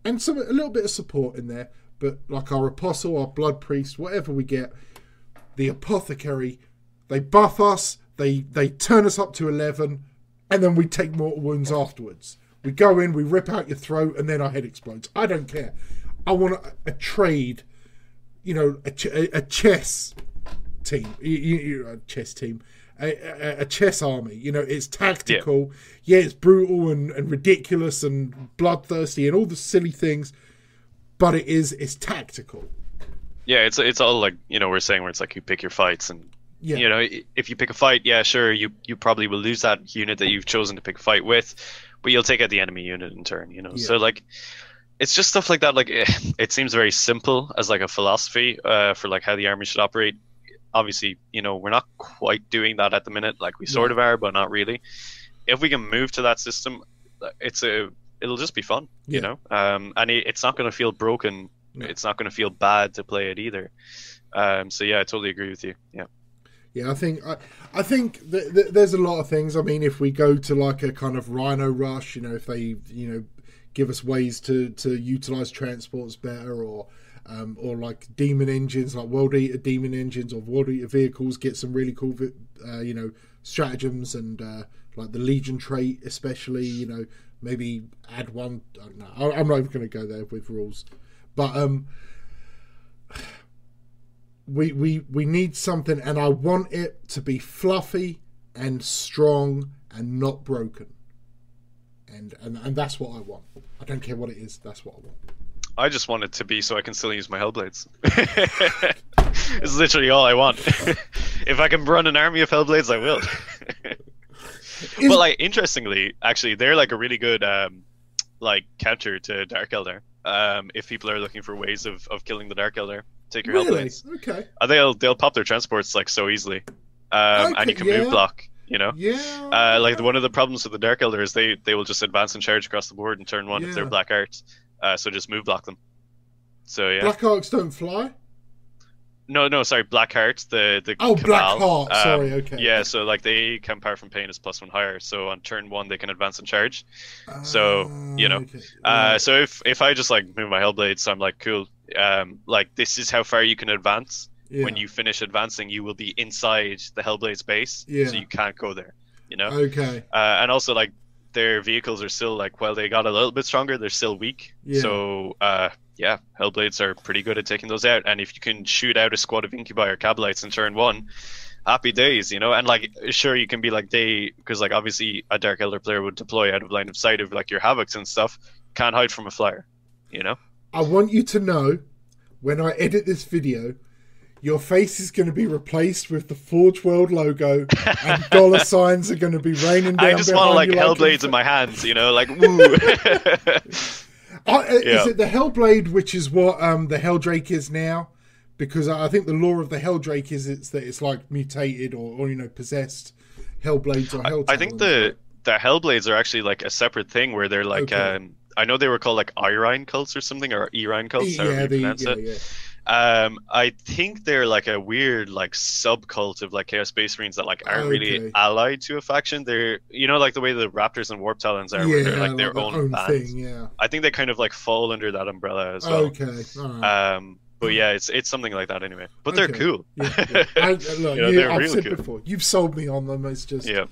And some a little bit of support in there, but like our apostle, our blood priest, whatever we get, the apothecary, they buff us, they they turn us up to eleven, and then we take mortal wounds afterwards. We go in, we rip out your throat, and then our head explodes. I don't care. I want a, a trade, you know, a, ch- a chess team, you, you, a chess team, a, a, chess army. You know, it's tactical. Yeah, yeah it's brutal and, and ridiculous and bloodthirsty and all the silly things, but it is it's tactical. Yeah, it's it's all like you know we're saying where it's like you pick your fights and yeah. you know if you pick a fight, yeah, sure you you probably will lose that unit that you've chosen to pick a fight with, but you'll take out the enemy unit in turn. You know, yeah. so like it's just stuff like that. Like it, *laughs* it seems very simple as like a philosophy uh, for like how the army should operate. Obviously, you know we're not quite doing that at the minute. Like we sort yeah. of are, but not really. If we can move to that system, it's a it'll just be fun, yeah. you know. Um, and it, it's not going to feel broken. It's not going to feel bad to play it either. Um, so yeah, I totally agree with you. Yeah. Yeah, I think I, I think th- th- there's a lot of things. I mean, if we go to like a kind of Rhino Rush, you know, if they you know give us ways to to utilize transports better or um, or like demon engines like world eater demon engines or world eater vehicles get some really cool uh, you know stratagems and uh, like the legion trait especially you know maybe add one I don't know i'm not even going to go there with rules but um we we we need something and i want it to be fluffy and strong and not broken and, and and that's what I want. I don't care what it is. That's what I want. I just want it to be so I can still use my Hellblades. *laughs* it's literally all I want. *laughs* if I can run an army of Hellblades, I will. Is... *laughs* But like, interestingly, actually, they're like a really good um, like counter to Dark Eldar. Um, if people are looking for ways of, of killing the Dark Eldar, take your really? Hellblades. Okay. Uh, they'll they'll pop their transports like so easily, um, okay, and you can yeah. move block. You know, yeah. Uh, like one of the problems with the Dark Eldar is they they will just advance and charge across the board and turn one yeah. if they're Black Arts. Uh, so just move block them. So yeah. Black Arcs don't fly. No, no, sorry, Black Hearts, the the oh Kabal, Black Heart, um, sorry, okay. Yeah, so like they can power from pain is plus one higher. So on turn one they can advance and charge. Uh, so you know, okay. uh, so if if I just like move my Hellblades, so I'm like cool. Um, like this is how far you can advance yeah. when you finish advancing, you will be inside the Hellblade's base, yeah. so you can't go there. You know. Okay. Uh, and also, like their vehicles are still like, well, they got a little bit stronger. They're still weak. Yeah. So, uh, yeah, Hellblades are pretty good at taking those out. And if you can shoot out a squad of Incubi or Kabalites in turn one, happy days, you know. And like, sure, you can be like they, because like obviously a Dark Eldar player would deploy out of line of sight of like your Havocs and stuff. Can't hide from a flyer, you know. I want you to know when I edit this video your face is going to be replaced with the Forge World logo, and *laughs* dollar signs are going to be raining down. I just want like Hellblades in my hands, you know, like *laughs* woo. Uh, yeah. Is it the Hellblade, which is what um, the Heldrake is now? Because I think the lore of the Heldrake is it's that it's like mutated or, or you know possessed Hellblades or Hell. I, I think the the Hellblades are actually like a separate thing where they're like okay. um, I know they were called like Irine cults or something or Irine cults. Yeah, the, yeah, it. Yeah. Um, I think they're like a weird like subcult of like Chaos Space Marines that like aren't okay. really allied to a faction. They're you know like the way the Raptors and Warp Talons are, yeah, where they're like their like own, own. Thing, yeah. I think they kind of like fall under that umbrella as well. Okay. Um, but yeah, it's it's something like that anyway. But they're cool. Yeah, *laughs* yeah. I, look, you know, they're I've really said cool. before, you've sold me on them. It's just yeah.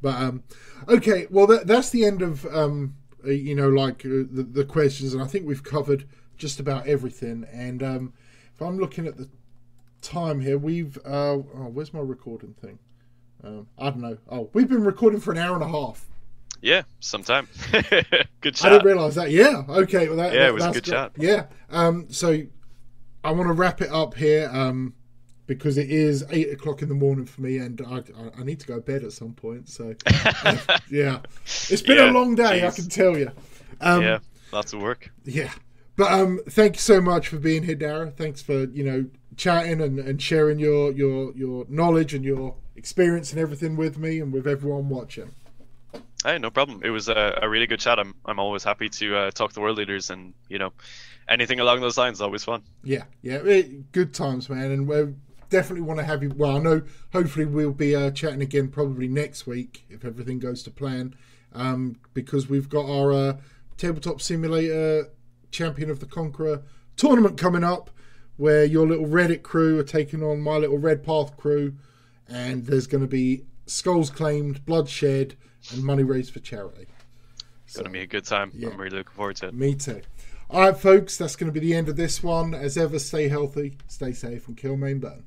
But um, okay, well that, that's the end of um, uh, you know, like uh, the, the questions, and I think we've covered just about everything. And um, if I'm looking at the time here, we've uh, oh, where's my recording thing? Um, I don't know. Oh, we've been recording for an hour and a half. Yeah, sometime. *laughs* good chat. I didn't realize that. Yeah. Okay. Well, that, yeah, that, it was a good great. chat. Yeah. Um. So I want to wrap it up here. Um. Because it is eight o'clock in the morning for me, and I, I, I need to go to bed at some point. So, uh, *laughs* yeah, it's been yeah, a long day. Geez. I can tell you. Um, yeah, lots of work. Yeah. But um, thank you so much for being here, Dara. Thanks for you know chatting and, and sharing your your your knowledge and your experience and everything with me and with everyone watching. Hey, no problem. It was a, a really good chat. I'm I'm always happy to uh, talk to World Eaters, and you know, anything along those lines is always fun. Yeah, yeah, it, good times, man, and we definitely want to have you. Well, I know. Hopefully, we'll be uh, chatting again probably next week if everything goes to plan, um, because we've got our uh, tabletop simulator champion of the Conqueror tournament coming up, where your little Reddit crew are taking on my little Red Path crew, and there's going to be skulls claimed, bloodshed and money raised for charity. It's so, going to be a good time. Yeah. I'm really looking forward to it. Me too. All right, folks, that's going to be the end of this one. As ever, stay healthy, stay safe, and kill main burn.